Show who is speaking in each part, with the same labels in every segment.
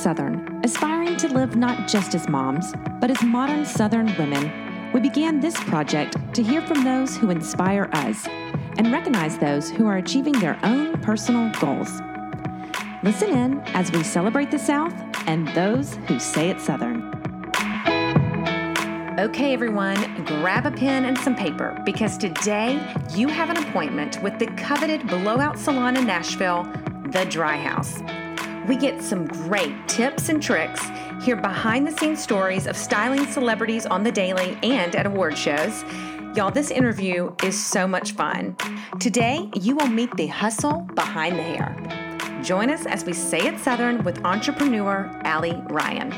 Speaker 1: Southern, aspiring to live not just as moms, but as modern Southern women. We began this project to hear from those who inspire us and recognize those who are achieving their own personal goals. Listen in as we celebrate the South and those who say it Southern. Okay, everyone, grab a pen and some paper because today you have an appointment with the coveted blowout salon in Nashville, The Dry House. We get some great tips and tricks, hear behind the scenes stories of styling celebrities on the daily and at award shows. Y'all, this interview is so much fun. Today, you will meet the hustle behind the hair. Join us as we say it Southern with entrepreneur Allie Ryan.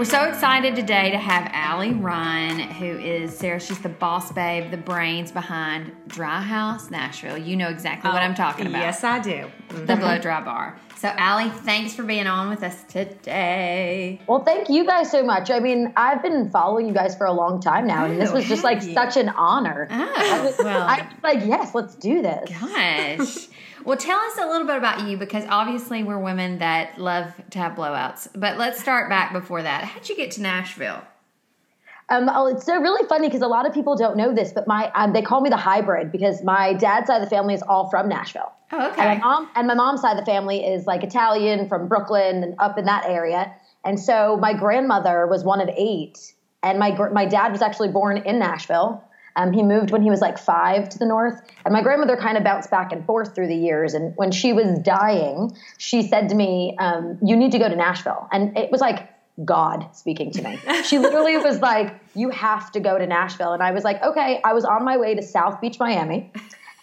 Speaker 2: We're so excited today to have Allie Ryan, who is Sarah. She's the boss babe, the brains behind Dry House Nashville. You know exactly what oh, I'm talking about.
Speaker 3: Yes, I do.
Speaker 2: The Blow Dry Bar. So, Allie, thanks for being on with us today.
Speaker 4: Well, thank you guys so much. I mean, I've been following you guys for a long time now, and this
Speaker 2: Oh,
Speaker 4: was just like
Speaker 2: you?
Speaker 4: such an honor.
Speaker 2: Oh,
Speaker 4: I was
Speaker 2: well.
Speaker 4: I was like, yes, let's do this.
Speaker 2: Gosh. Well, tell us a little bit about you because obviously we're women that love to have blowouts. But let's start back before that. How'd you get to Nashville?
Speaker 4: Um, oh, it's so really funny because a lot of people don't know this, but my um, they call me the hybrid because my dad's side of the family is all from Nashville.
Speaker 2: Oh,
Speaker 4: And my
Speaker 2: okay.
Speaker 4: mom and my mom's side of the family is like Italian from Brooklyn and up in that area. And so my grandmother was one of eight, and my my dad was actually born in Nashville. Um, he moved when he was like five to the north, and my grandmother kind of bounced back and forth through the years. And when she was dying, she said to me, um, "You need to go to Nashville," and it was like God speaking to me. She literally was like, "You have to go to Nashville," and I was like, "Okay." I was on my way to South Beach, Miami.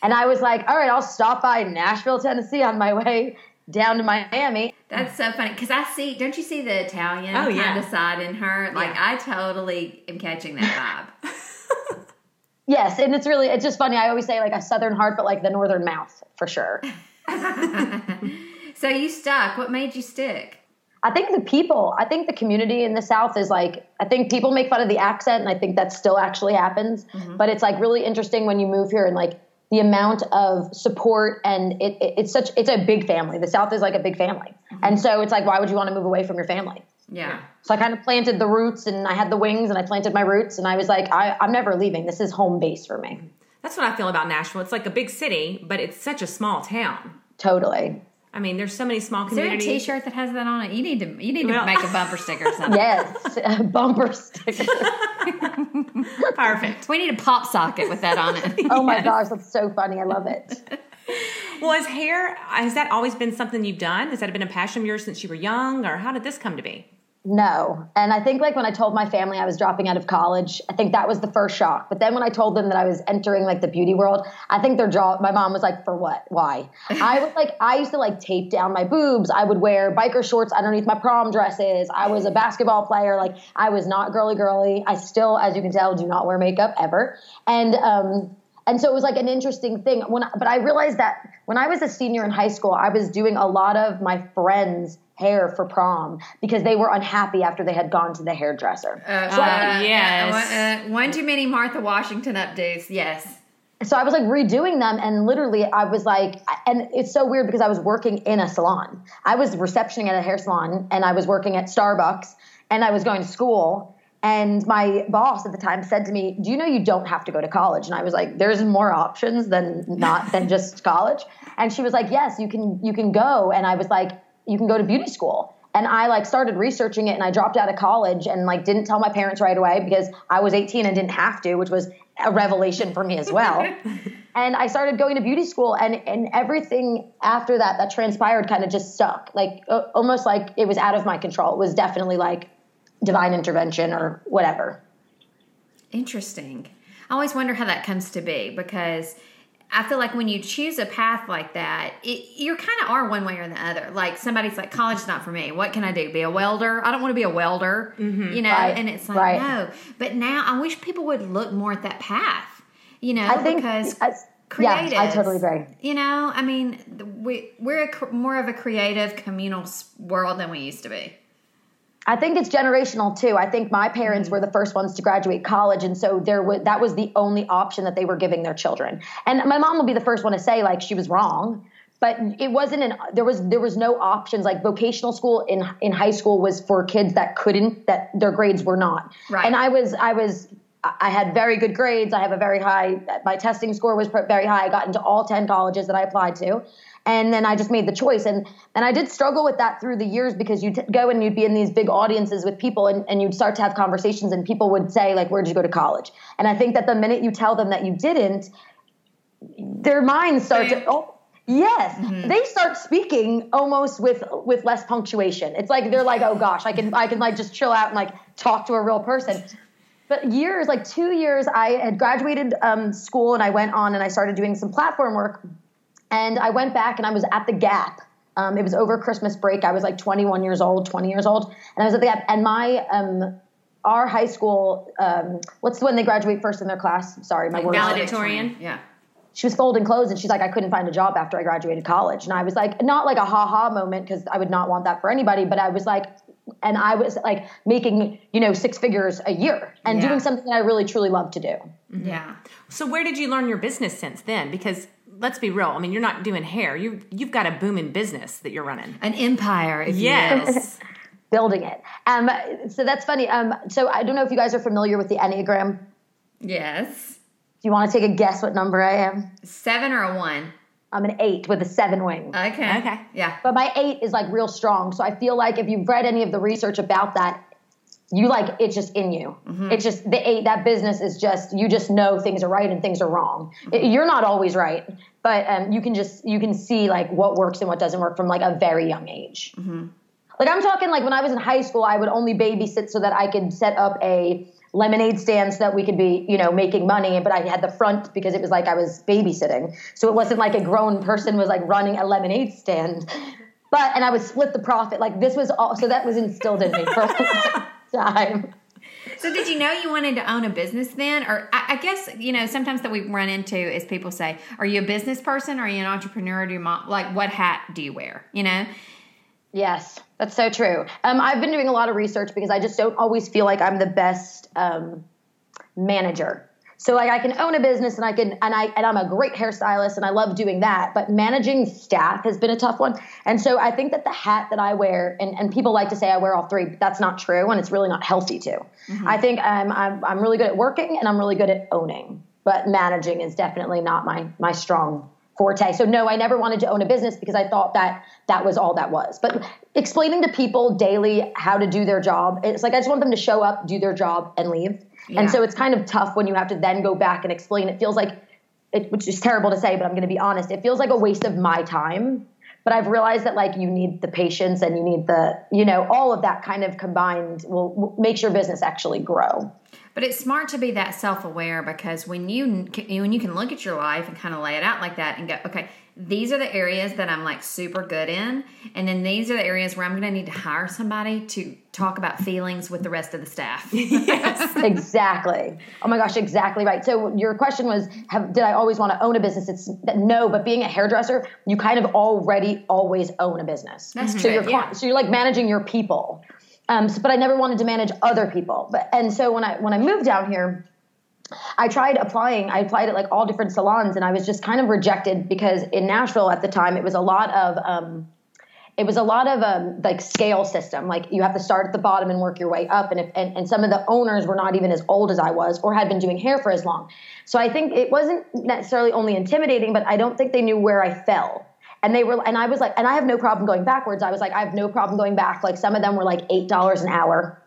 Speaker 4: And I was like, all right, I'll stop by Nashville, Tennessee on my way down to Miami.
Speaker 2: That's so funny because I see. Don't you see the Italian
Speaker 3: Oh,
Speaker 2: kind of side in her? Like
Speaker 3: Yeah.
Speaker 2: I totally am catching that vibe.
Speaker 4: Yes, and it's really, it's just funny. I always say like a southern heart, but like the northern mouth for sure.
Speaker 2: so you stuck. What made you stick?
Speaker 4: I think the people, I think the community in the South is like, I think people make fun of the accent, and I think that still actually happens. Mm-hmm. But it's like really interesting when you move here and like the amount of support and it, it, it's such, it's a big family. The South is like a big family. Mm-hmm. And so it's like, why would you want to move away from your family?
Speaker 2: Yeah.
Speaker 4: So I kind of planted the roots and I had the wings and I planted my roots and I was like, I, I'm never leaving. This is home base for me.
Speaker 3: That's what I feel about Nashville. It's like a big city, but it's such a small town.
Speaker 4: Totally.
Speaker 3: I mean, there's so many small
Speaker 2: Is there a
Speaker 3: communities.
Speaker 2: T-shirt that has that on it? You need to. You need to
Speaker 3: Well-
Speaker 2: make a bumper sticker or something.
Speaker 4: Yes. a Bumper sticker.
Speaker 3: Perfect.
Speaker 2: We need a pop socket with that on it.
Speaker 4: Oh my gosh, that's so funny. I love it.
Speaker 3: Well, is hair, has that always been something you've done? Has that been a passion of yours since you were young, or how did this come to be?
Speaker 4: No. And I think like when I told my family I was dropping out of college, I think that was the first shock. But then when I told them that I was entering like the beauty world, I think their jaw my mom was like, For what? Why? I was like I used to like tape down my boobs. I would wear biker shorts underneath my prom dresses. I was a basketball player. Like I was not girly girly. I still, as you can tell, do not wear makeup ever. And um and so it was like an interesting thing when but I realized that when I was a senior in high school, I was doing a lot of my friends' hair for prom because they were unhappy after they had gone to the hairdresser.
Speaker 2: Uh,
Speaker 4: so, I,
Speaker 3: yes.
Speaker 2: uh, one too many Martha Washington updates. Yes.
Speaker 4: so I was like redoing them and literally I was like and it's so weird because I was working in a salon. I was receptioning at a hair salon and I was working at Starbucks and I was going to school and my boss at the time said to me, "Do you know you don't have to go to college?" And I was like, "There's more options than not than just college." And she was like, "Yes, you can you can go." And I was like, "You can go to beauty school." And I like started researching it and I dropped out of college and like didn't tell my parents right away because I was 18 and didn't have to, which was a revelation for me as well. and I started going to beauty school and and everything after that that transpired kind of just stuck. Like uh, almost like it was out of my control. It was definitely like divine intervention or whatever.
Speaker 2: Interesting. I always wonder how that comes to be because I feel like when you choose a path like that, it, you kind of are one way or the other. Like somebody's like, college is not for me. What can I do? Be a welder? I don't want to be a welder. Mm-hmm. You know,
Speaker 4: Right.
Speaker 2: and it's like,
Speaker 4: Right.
Speaker 2: no. But now I wish people would look more at that path, you know,
Speaker 4: I think
Speaker 2: because
Speaker 4: I-
Speaker 2: creatives.
Speaker 4: yeah, I totally agree.
Speaker 2: You know, I mean, we, we're a, more of a creative communal world than we used to be.
Speaker 4: I think it's generational too. I think my parents mm-hmm. were the first ones to graduate college, and so there was that was the only option that they were giving their children. And my mom will be the first one to say like she was wrong, but it wasn't an there was there was no options like vocational school in in high school was for kids that couldn't that their grades were not
Speaker 2: Right.
Speaker 4: and i was i was i had very good grades i have a very high my testing score was very high i got into all 10 colleges that i applied to and then i just made the choice. And and i did struggle with that through the years because you'd go and you'd be in these big audiences with people and, and you'd start to have conversations and people would say like where'd you go to college? And i think that the minute you tell them that you didn't their minds start to oh yes. They start speaking almost with with less punctuation. It's like they're like oh gosh i can i can like just chill out and like talk to a real person. But years like two years i had graduated um, school and i went on and i started doing some platform work and i went back and i was at the gap um, it was over christmas break i was like 21 years old 20 years old and i was at the gap and my um, our high school um, what's when they graduate first in their class sorry my words
Speaker 3: valedictorian?
Speaker 2: Yeah.
Speaker 4: she was folding clothes and she's like, I couldn't find a job after I graduated college. And I was like, not like a ha ha moment because I would not want that for anybody, but I was like, and I was like making, you know, six figures a year and
Speaker 2: Yeah.
Speaker 4: doing something that I really truly love to do.
Speaker 2: Yeah.
Speaker 3: So where did you learn your business since then? Because let's be real. I mean, you're not doing hair. You you've got a booming business that you're running.
Speaker 2: An empire, if
Speaker 3: Yes.
Speaker 2: you.
Speaker 4: Building it. Um, so that's funny. Um, so I don't know if you guys are familiar with the Enneagram.
Speaker 2: Yes.
Speaker 4: Do you want to take a guess what number I am?
Speaker 2: Seven or a one.
Speaker 4: I'm an eight with a seven wing.
Speaker 2: Okay.
Speaker 3: Okay.
Speaker 2: Yeah.
Speaker 4: But my eight is like real strong. So I feel like if you've read any of the research about that, you like it's just in you. Mm-hmm. It's just the eight. That business is just you just know things are right and things are wrong. Mm-hmm. It- you're not always right, but um, you can just you can see like what works and what doesn't work from like a very young age. Mm-hmm. Like I'm talking like when I was in high school, I would only babysit so that I could set up a lemonade stand so that we could be, you know, making money. But I had the front because it was like I was babysitting. So it wasn't like a grown person was like running a lemonade stand. But and I would split the profit. Like this was all so that was instilled in me for time.
Speaker 2: So did you know you wanted to own a business then? Or I, I guess, you know, sometimes that we run into is people say, Are you a business person? Are you an entrepreneur? Do you mom like what hat do you wear? You know?
Speaker 4: Yes, that's so true. Um, I've been doing a lot of research because I just don't always feel like I'm the best um, manager. So like I can own a business and I can and I and I'm a great hairstylist and I love doing that, but managing staff has been a tough one. And so I think that the hat that I wear and, and people like to say I wear all three, but that's not true and it's really not healthy to. Mm-hmm. I think I'm, I'm I'm really good at working and I'm really good at owning, but managing is definitely not my my strong forte. So no, I never wanted to own a business because I thought that that was all that was. But explaining to people daily how to do their job, it's like I just want them to show up, do their job, and leave.
Speaker 2: Yeah.
Speaker 4: And so it's kind of tough when you have to then go back and explain. It feels like, it, which is terrible to say, but I'm going to be honest. It feels like a waste of my time. But I've realized that like you need the patience and you need the, you know, all of that kind of combined will, will makes your business actually grow.
Speaker 2: But it's smart to be that self-aware because when you when you can look at your life and kind of lay it out like that and go, okay, these are the areas that I'm like super good in, and then these are the areas where I'm going to need to hire somebody to talk about feelings with the rest of the staff.
Speaker 4: exactly. Oh my gosh, exactly right. So your question was, have, did I always want to own a business? It's no, but being a hairdresser, you kind of already always own a business.
Speaker 2: That's
Speaker 4: so
Speaker 2: true,
Speaker 4: You're,
Speaker 2: yeah.
Speaker 4: So you're like managing your people. Um, so, but I never wanted to manage other people. But and so when I when I moved down here, I tried applying. I applied at like all different salons, and I was just kind of rejected because in Nashville at the time it was a lot of um, it was a lot of um, like scale system. Like you have to start at the bottom and work your way up. And if and, and some of the owners were not even as old as I was or had been doing hair for as long. So I think it wasn't necessarily only intimidating, but I don't think they knew where I fell. And they were, and I was like, and I have no problem going backwards. I was like, I have no problem going back. Like some of them were like eight dollars an hour.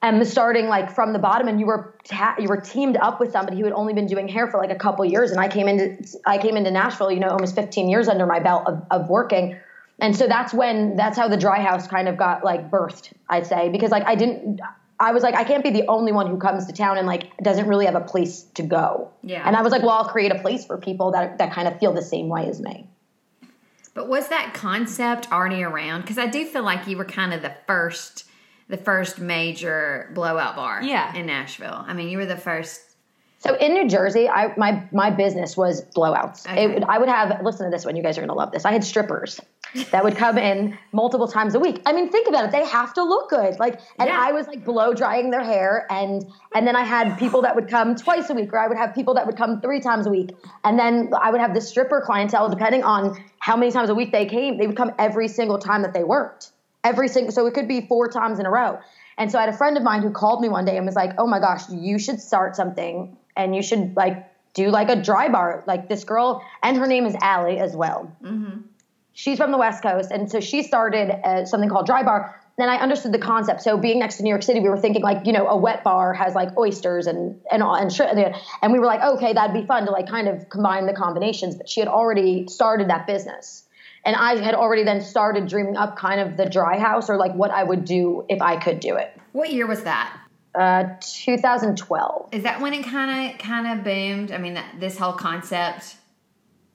Speaker 4: And starting like from the bottom, and you were ta- you were teamed up with somebody who had only been doing hair for like a couple years, and I came into I came into Nashville, you know, almost 15 years under my belt of, of working, and so that's when that's how the dry house kind of got like birthed, I'd say, because like I didn't. I was like, I can't be the only one who comes to town and like doesn't really have a place to go.
Speaker 2: Yeah.
Speaker 4: And I was like, well, I'll create a place for people that that kind of feel the same way as me.
Speaker 2: But was that concept already around? Because I do feel like you were kind of the first, the first major blowout bar.
Speaker 3: Yeah.
Speaker 2: in Nashville. I mean, you were the first.
Speaker 4: So in New Jersey, I my my business was blowouts.
Speaker 2: Okay.
Speaker 4: It I would have listen to this one. You guys are gonna love this. I had strippers. that would come in multiple times a week. I mean, think about it. They have to look good. Like, and
Speaker 2: Yeah.
Speaker 4: I was like blow drying their hair and, and then I had people that would come twice a week or I would have people that would come three times a week. And then I would have the stripper clientele, depending on how many times a week they came, they would come every single time that they worked. Every single, so it could be four times in a row. And so I had a friend of mine who called me one day and was like, oh my gosh, you should start something and you should like do like a dry bar. Like this girl, and her name is Allie as well she's from the West Coast, and so she started uh, something called Dry Bar. And I understood the concept. So being next to New York City, we were thinking like, you know, a wet bar has like oysters and and all and and we were like, okay, that'd be fun to like kind of combine the combinations. But she had already started that business, and I had already then started dreaming up kind of the dry house or like what I would do if I could do it.
Speaker 2: What year was that?
Speaker 4: Uh, 2012.
Speaker 2: Is that when it kind of kind of boomed? I mean, that, this whole concept.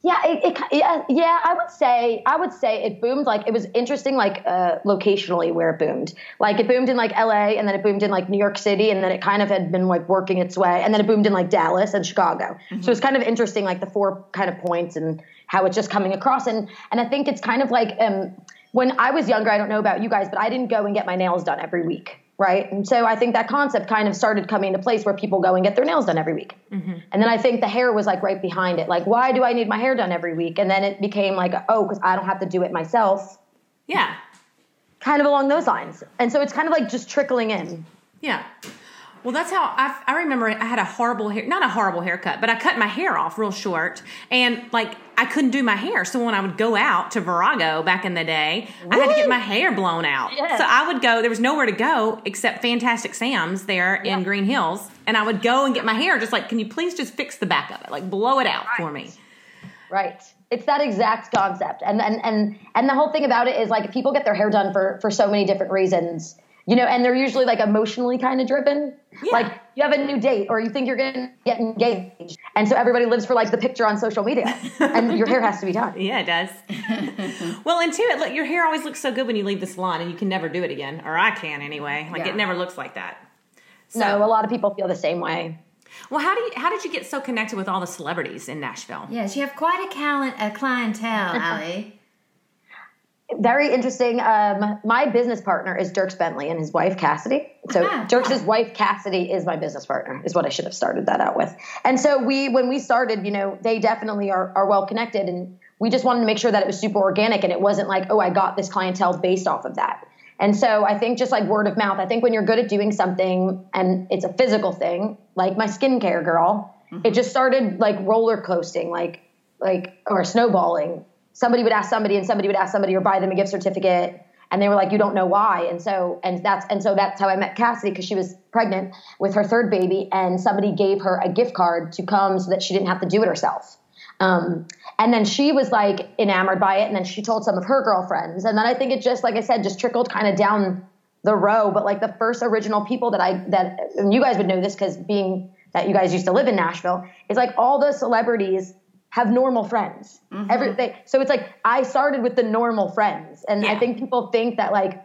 Speaker 4: Yeah, it, it, yeah, yeah. I would say, I would say it boomed. Like it was interesting, like uh, locationally where it boomed. Like it boomed in like L.A. and then it boomed in like New York City, and then it kind of had been like working its way, and then it boomed in like Dallas and Chicago. So it's kind of interesting, like the four kind of points and how it's just coming across. And and I think it's kind of like um, when I was younger. I don't know about you guys, but I didn't go and get my nails done every week. Right. And so I think that concept kind of started coming into place where people go and get their nails done every week. And then I think the hair was like right behind it. Like, why do I need my hair done every week? And then it became like, oh, because I don't have to do it myself,
Speaker 3: Yeah.
Speaker 4: kind of along those lines. And so it's kind of like just trickling in.
Speaker 3: Yeah. Well, that's how I, I remember I had a horrible hair, not a horrible haircut, but I cut my hair off real short and like I couldn't do my hair. So when I would go out to Virago back in the day, I had to get my hair blown out.
Speaker 4: Yes.
Speaker 3: So I would go, there was nowhere to go except Fantastic Sam's there in Green Hills. And I would go and get my hair just like, can you please just fix the back of it? Like blow it out for me.
Speaker 4: Right. It's that exact concept. And and and and the whole thing about it is like people get their hair done for for so many different reasons. You know, and they're usually like emotionally kind of driven. Like you have a new date or you think you're going to get engaged. And so everybody lives for like the picture on social media and your hair has to be done.
Speaker 3: Yeah, it does. well, and two, it look, your hair always looks so good when you leave the salon, and you can never do it again, or I can anyway. Like
Speaker 2: Yeah.
Speaker 3: it never looks like that. So,
Speaker 4: No, a lot of people feel the same way.
Speaker 3: well, how do you, how did you get so connected with all the celebrities in Nashville?
Speaker 2: Yes, you have quite a, cali- a clientele, Allie.
Speaker 4: Very interesting. Um, my business partner is Dierks Bentley and his wife Cassidy. So
Speaker 2: Ah,
Speaker 4: Dierks' wife Cassidy is my business partner. Is what I should have started that out with. And so we, when we started, you know, they definitely are are well connected, and we just wanted to make sure that it was super organic and it wasn't like, oh, I got this clientele based off of that. And so I think just like word of mouth. I think when you're good at doing something and it's a physical thing, like my skincare girl, it just started like roller coasting, like like or snowballing. Somebody would ask somebody, and somebody would ask somebody, or buy them a gift certificate, and they were like, "You don't know why." And so, and that's and so that's how I met Cassidy because she was pregnant with her third baby, and somebody gave her a gift card to come so that she didn't have to do it herself. Um, and then she was like enamored by it, and then she told some of her girlfriends, and then I think it just, like I said, just trickled kind of down the row. But like the first original people that I that and you guys would know this because being that you guys used to live in Nashville is like all the celebrities have normal friends. Mm-hmm. Every they, so it's like I started with the normal friends, and I think people think that like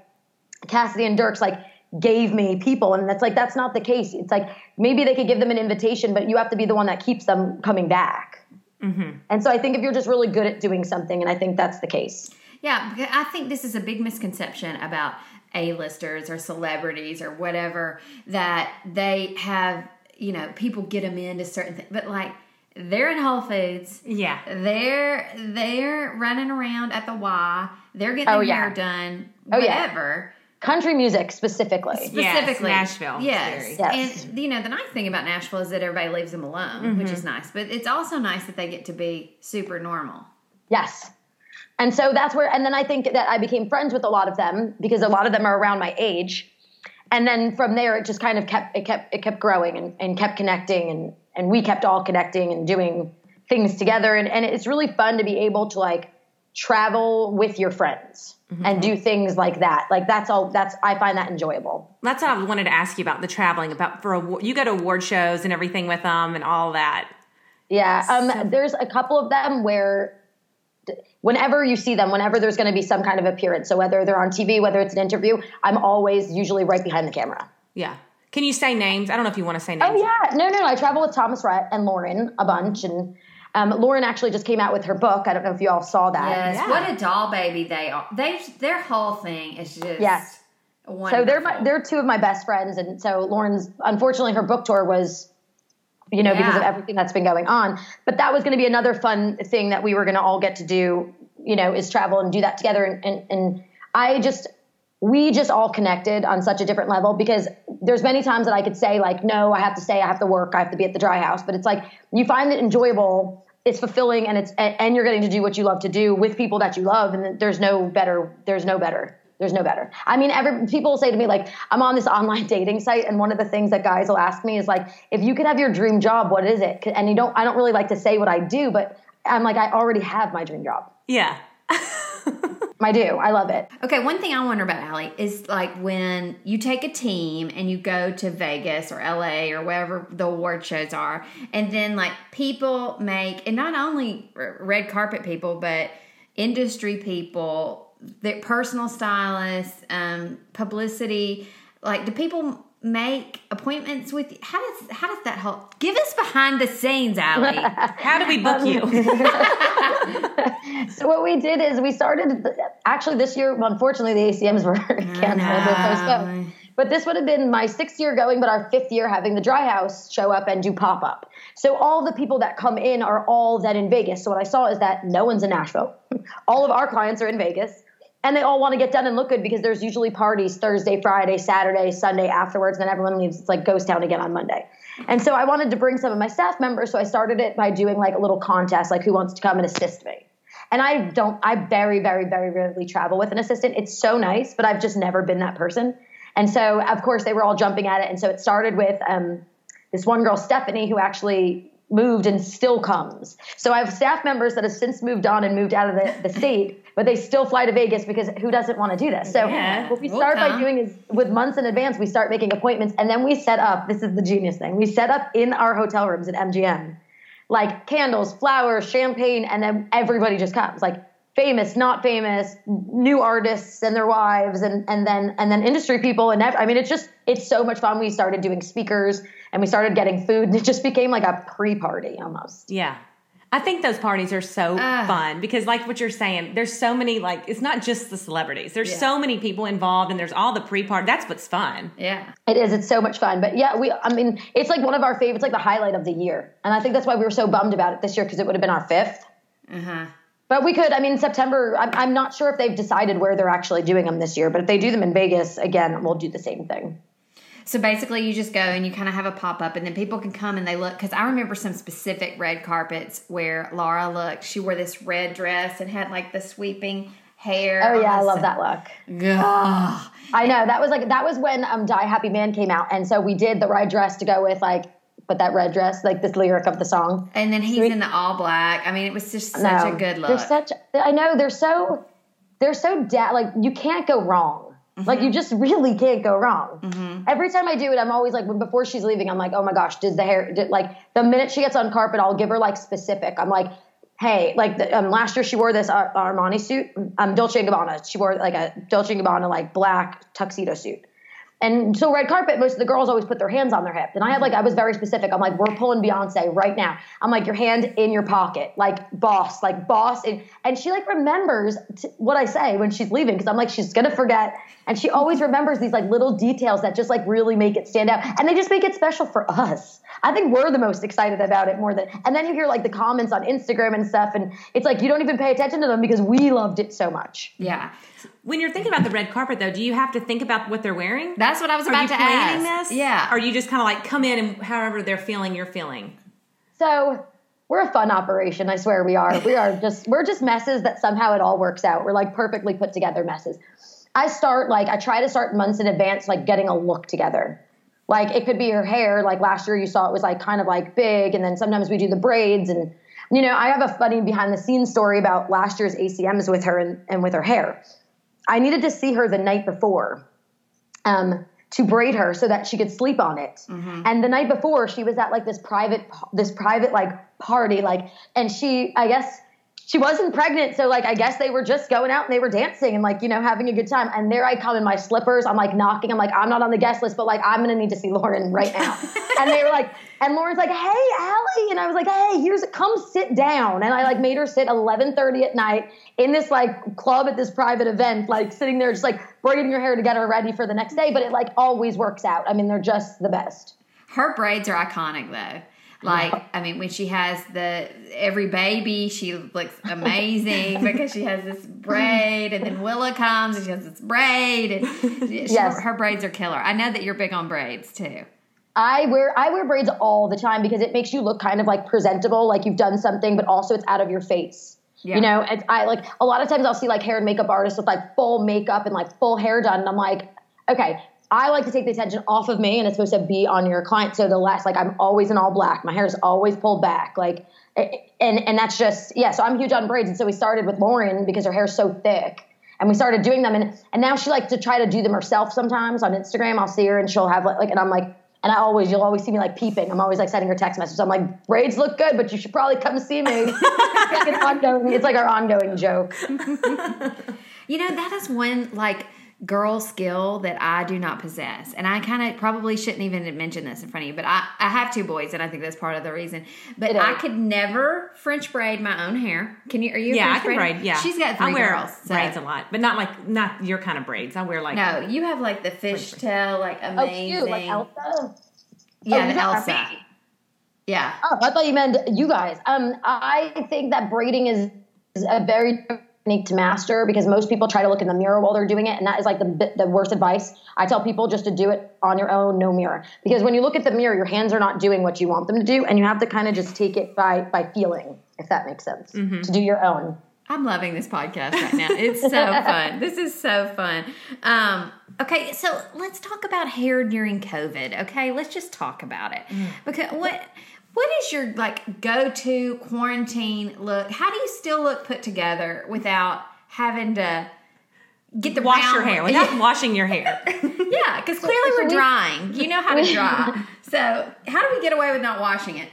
Speaker 4: Cassidy and Dierks like gave me people, and that's like that's not the case. It's like maybe they could give them an invitation, but you have to be the one that keeps them coming back. Mm-hmm. And so I think if you're just really good at doing something, and I think that's the case.
Speaker 2: Yeah, I think this is a big misconception about A-listers or celebrities or whatever that they have, you know, people get them into certain things, but like they're in Whole Foods.
Speaker 3: Yeah.
Speaker 2: They're they're running around at the Y. They're getting
Speaker 4: Oh,
Speaker 2: their
Speaker 4: yeah.
Speaker 2: hair done.
Speaker 4: Oh, yeah.
Speaker 2: whatever.
Speaker 4: Country music specifically.
Speaker 3: Yes,
Speaker 2: Specifically,
Speaker 3: Nashville.
Speaker 2: Yes.
Speaker 4: Yes.
Speaker 2: and you know the nice thing about Nashville is that everybody leaves them alone, which mm-hmm. is nice. But it's also nice that they get to be super normal.
Speaker 4: Yes. And so that's where, and then I think that I became friends with a lot of them because a lot of them are around my age. And then from there, it just kind of kept, it kept, it kept growing and, and kept connecting and, and we kept all connecting and doing things together. And, and it's really fun to be able to like travel with your friends and do things like that. Like that's all, that's, I find that enjoyable.
Speaker 3: That's what I wanted to ask you about the traveling. About for award, you go to award shows and everything with them and all that.
Speaker 4: Yeah. Um, there's a couple of them where whenever you see them, whenever there's going to be some kind of appearance, so whether they're on TV, whether it's an interview, I'm always usually right behind the camera.
Speaker 3: Yeah. Can you say names? I don't know if you want to say names.
Speaker 4: Oh yeah, no, no, no. I travel with Thomas Rhett and Lauren a bunch, and Um, Lauren actually just came out with her book. I don't know if you all saw that.
Speaker 2: Yes,
Speaker 3: Yeah.
Speaker 2: what a doll baby they are. They their whole thing is just
Speaker 4: Yes.
Speaker 2: Wonderful.
Speaker 4: So they're my, they're two of my best friends, and so Lauren's unfortunately her book tour was, you know, because of everything that's been going on. But that was going to be another fun thing that we were going to all get to do. You know, is travel and do that together. And, and and I just we just all connected on such a different level because there's many times that I could say like, no, I have to stay, I have to work, I have to be at the dry house. But it's like you find it enjoyable. It's fulfilling, and it's and you're getting to do what you love to do with people that you love, and there's no better. There's no better. There's no better. I mean, every people say to me like, I'm on this online dating site, and one of the things that guys will ask me is like, if you could have your dream job, what is it? And you don't. I don't really like to say what I do, but I'm like, I already have my dream job.
Speaker 3: Yeah.
Speaker 4: I do. I love it.
Speaker 2: Okay, one thing I wonder about Allie is like when you take a team and you go to Vegas or LA or wherever the award shows are, and then like people make, and not only red carpet people, but industry people, their personal stylists, um, publicity. Like, do people make appointments with you? How does how does that help? Give us behind the scenes, Allie.
Speaker 3: How do we book you?
Speaker 4: So what we did is we started actually this year. Unfortunately, the ACMs were canceled or postponed. But this would have been my sixth year going, but our fifth year having the Dry House show up and do pop up. So all the people that come in are all then in Vegas. So what I saw is that no one's in Nashville. All of our clients are in Vegas. And they all want to get done and look good because there's usually parties Thursday, Friday, Saturday, Sunday afterwards. And then everyone leaves. It's like ghost town again on Monday. And so I wanted to bring some of my staff members. So I started it by doing like a little contest, like who wants to come and assist me. And I don't, I very, very, very rarely travel with an assistant. It's so nice, but I've just never been that person. And so, of course, they were all jumping at it. And so it started with um, this one girl, Stephanie, who actually moved and still comes. So I have staff members that have since moved on and moved out of the, the state, but they still fly to Vegas because who doesn't want to do this? So
Speaker 3: Yeah,
Speaker 4: what we
Speaker 2: we'll
Speaker 4: start by doing is with months in advance, we start making appointments and then we set up, this is the genius thing, we set up in our hotel rooms at MGM, like candles, flowers, champagne, and then everybody just comes. Like famous, not famous, new artists and their wives, and and then and then industry people, and I mean, it's just it's so much fun. We started doing speakers, and we started getting food, and it just became like a pre-party almost.
Speaker 3: Yeah. I think those parties are so
Speaker 2: Ah.
Speaker 3: fun because, like what you're saying, there's so many, like, it's not just the celebrities. There's
Speaker 2: Yeah.
Speaker 3: so many people involved and there's all the pre party. That's what's fun.
Speaker 2: yeah.
Speaker 4: It is. It's so much fun. But yeah, we. I mean, it's like one of our favorites, like the highlight of the year, and I think that's why we were so bummed about it this year because it would have been our fifth.
Speaker 2: Uh huh.
Speaker 4: But we could. I mean, September. I'm, I'm not sure if they've decided where they're actually doing them this year. But if they do them in Vegas again, we'll do the same thing.
Speaker 2: So basically, you just go and you kind of have a pop up, and then people can come and they look. Because I remember some specific red carpets where Lauren looked. She wore this red dress and had like the sweeping hair.
Speaker 4: Oh yeah, I love that look.
Speaker 2: Ugh.
Speaker 4: I know that was like that was when um Die Happy Man came out, and so we did the red dress to go with like, but that red dress, like this lyric of the song.
Speaker 2: And then he's
Speaker 4: Sweet.
Speaker 2: in the all black. I mean, it was just such
Speaker 4: No,
Speaker 2: a good look.
Speaker 4: They're such. I know they're so. They're so da- like you can't go wrong. Like
Speaker 2: Mm-hmm.
Speaker 4: you just really can't go wrong. Every time I do it, I'm always like, when before she's leaving, I'm like, oh my gosh, does the hair? Did, like the minute she gets on carpet, I'll give her like specific. I'm like, hey, like the, um, last year she wore this Ar- Armani suit, um, Dolce and Gabbana. She wore like a Dolce and Gabbana like black tuxedo suit. And so red carpet, most of the girls always put their hands on their hip. And I had like, I was very specific. I'm like, we're pulling Beyonce right now. I'm like, your hand in your pocket, like boss, like boss. And, and she like remembers t- what I say when she's leaving because I'm like, she's gonna forget. And she always remembers these like little details that just like really make it stand out. And they just make it special for us. I think we're the most excited about it more than. And then you hear like the comments on Instagram and stuff, and it's like you don't even pay attention to them because we loved it so much.
Speaker 2: yeah.
Speaker 3: When you're thinking about the red carpet, though, do you have to think about what they're wearing?
Speaker 2: That's what I was
Speaker 3: Are
Speaker 2: about
Speaker 3: you
Speaker 2: to
Speaker 3: planning
Speaker 2: ask.
Speaker 3: this?
Speaker 2: Yeah.
Speaker 3: Or you just kind of like come in and however they're feeling, you're feeling?
Speaker 4: So we're a fun operation. I swear we are. We are just we're just messes that somehow it all works out. We're like perfectly put together messes. I start like I try to start months in advance, like getting a look together. Like it could be her hair. Like last year, you saw it was like kind of like big, and then sometimes we do the braids. And you know, I have a funny behind the scenes story about last year's ACMs with her and, and with her hair. I needed to see her the night before um, to braid her so that she could sleep on it. And the night before, she was at like this private, this private like party, like, and she, I guess, she wasn't pregnant, so like I guess they were just going out and they were dancing and like you know having a good time. And there I come in my slippers. I'm like knocking. I'm like I'm not on the guest list, but like I'm gonna need to see Lauren right now. and they were like, and Lauren's like, hey Allie, and I was like, hey, here's come sit down. And I like made her sit 11:30 at night in this like club at this private event, like sitting there just like braiding her hair to get her ready for the next day. But it like always works out. I mean, they're just the best.
Speaker 2: Her braids are iconic though. Like, I mean, when she has the every baby, she looks amazing because she has this braid, and then Willa comes and she has this braid, and she,
Speaker 4: Yes.
Speaker 2: her, her braids are killer. I know that you're big on braids too.
Speaker 4: I wear I wear braids all the time because it makes you look kind of like presentable, like you've done something, but also it's out of your face.
Speaker 2: Yeah.
Speaker 4: You know, it's, I like a lot of times I'll see like hair and makeup artists with like full makeup and like full hair done, and I'm like, okay, I like to take the attention off of me, and it's supposed to be on your client. So the less like I'm always in all black, my hair is always pulled back, like, and and that's just yeah. So I'm huge on braids, and so we started with Lauren because her hair's so thick. And we started doing them, and and now she likes to try to do them herself. Sometimes on Instagram, I'll see her, and she'll have like, like and I'm like, and I always, you'll always see me like peeping. I'm always like sending her text messages. I'm like, braids look good, but you should probably come see me. it's, like ongoing, it's like our ongoing joke.
Speaker 2: You know, that is one like girl skill that I do not possess. And I kind of probably shouldn't even mention this in front of you, but I, I have two boys and I think that's part of the reason. But I could never French braid my own hair. Can you, are you a
Speaker 3: Yeah, I
Speaker 2: French
Speaker 3: can
Speaker 2: braider?
Speaker 3: braid. Yeah,
Speaker 2: She's got three
Speaker 3: I wear
Speaker 2: girls. so-
Speaker 3: braids a lot, but not like not your kind of braids. I wear like
Speaker 2: No, you have like the fishtail, like amazing,
Speaker 4: Oh,
Speaker 2: amazing.
Speaker 4: cute, like Elsa.
Speaker 2: Yeah,
Speaker 4: Oh,
Speaker 2: the Elsa. Yeah.
Speaker 4: Oh, I thought you meant you guys. Um, I think that braiding is, is a very technique to master because most people try to look in the mirror while they're doing it, and that is like the the worst advice. I tell people just to do it on your own, no mirror, because when you look at the mirror, your hands are not doing what you want them to do, and you have to kind of just take it by by feeling, if that makes sense, to do your own.
Speaker 2: I'm loving this podcast right now. It's so fun. This is so fun. Um, okay, so let's talk about hair during COVID. Okay, let's just talk about it. Because what what is your like go to quarantine look? How do you still look put together without having to get the
Speaker 3: wash your hair without washing your hair.
Speaker 2: Yeah, because clearly we're drying. You know how to dry. So how do we get away with not washing it?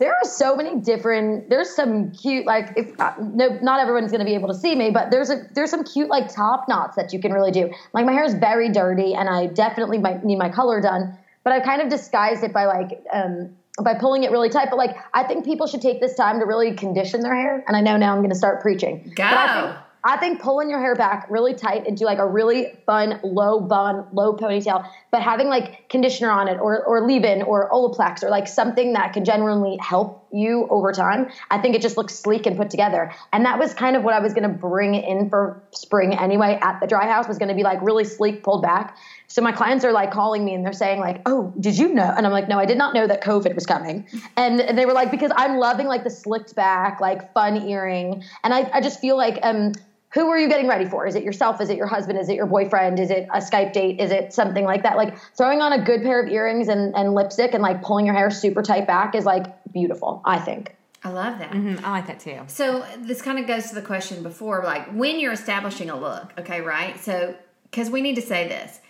Speaker 4: there are so many different there's some cute like if uh, no not everyone's going to be able to see me but there's a there's some cute like top knots that you can really do like my hair is very dirty and i definitely might need my color done but i've kind of disguised it by like um by pulling it really tight but like i think people should take this time to really condition their hair and i know now i'm going to start preaching
Speaker 2: Go.
Speaker 4: But I think, I think pulling your hair back really tight into like a really fun low bun, low ponytail, but having like conditioner on it or, or leave-in or Olaplex or like something that can genuinely help you over time. I think it just looks sleek and put together. And that was kind of what I was going to bring in for spring anyway at the dry house was going to be like really sleek pulled back. So my clients are like calling me and they're saying like, "Oh, did you know?" And I'm like, "No, I did not know that COVID was coming." And, and they were like, "Because I'm loving like the slicked back, like fun earring." And I, I just feel like um who are you getting ready for? Is it yourself? Is it your husband? Is it your boyfriend? Is it a Skype date? Is it something like that? Like throwing on a good pair of earrings and, and lipstick and like pulling your hair super tight back is like beautiful, I think.
Speaker 2: I love that.
Speaker 3: Mm, I like that too.
Speaker 2: So this kind of goes to the question before, like when you're establishing a look, okay, right? So because we need to say this,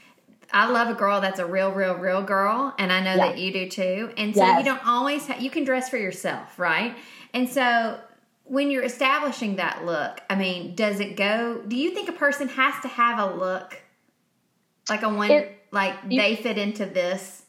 Speaker 2: I love a girl that's a real, real, real girl, and I know
Speaker 4: Yeah.
Speaker 2: that you do too. And so
Speaker 4: Yes.
Speaker 2: you don't always ha- you can dress for yourself, right? And so when you're establishing that look, I mean, does it go? Do you think a person has to have a look like a one,
Speaker 4: It-
Speaker 2: like they fit into this?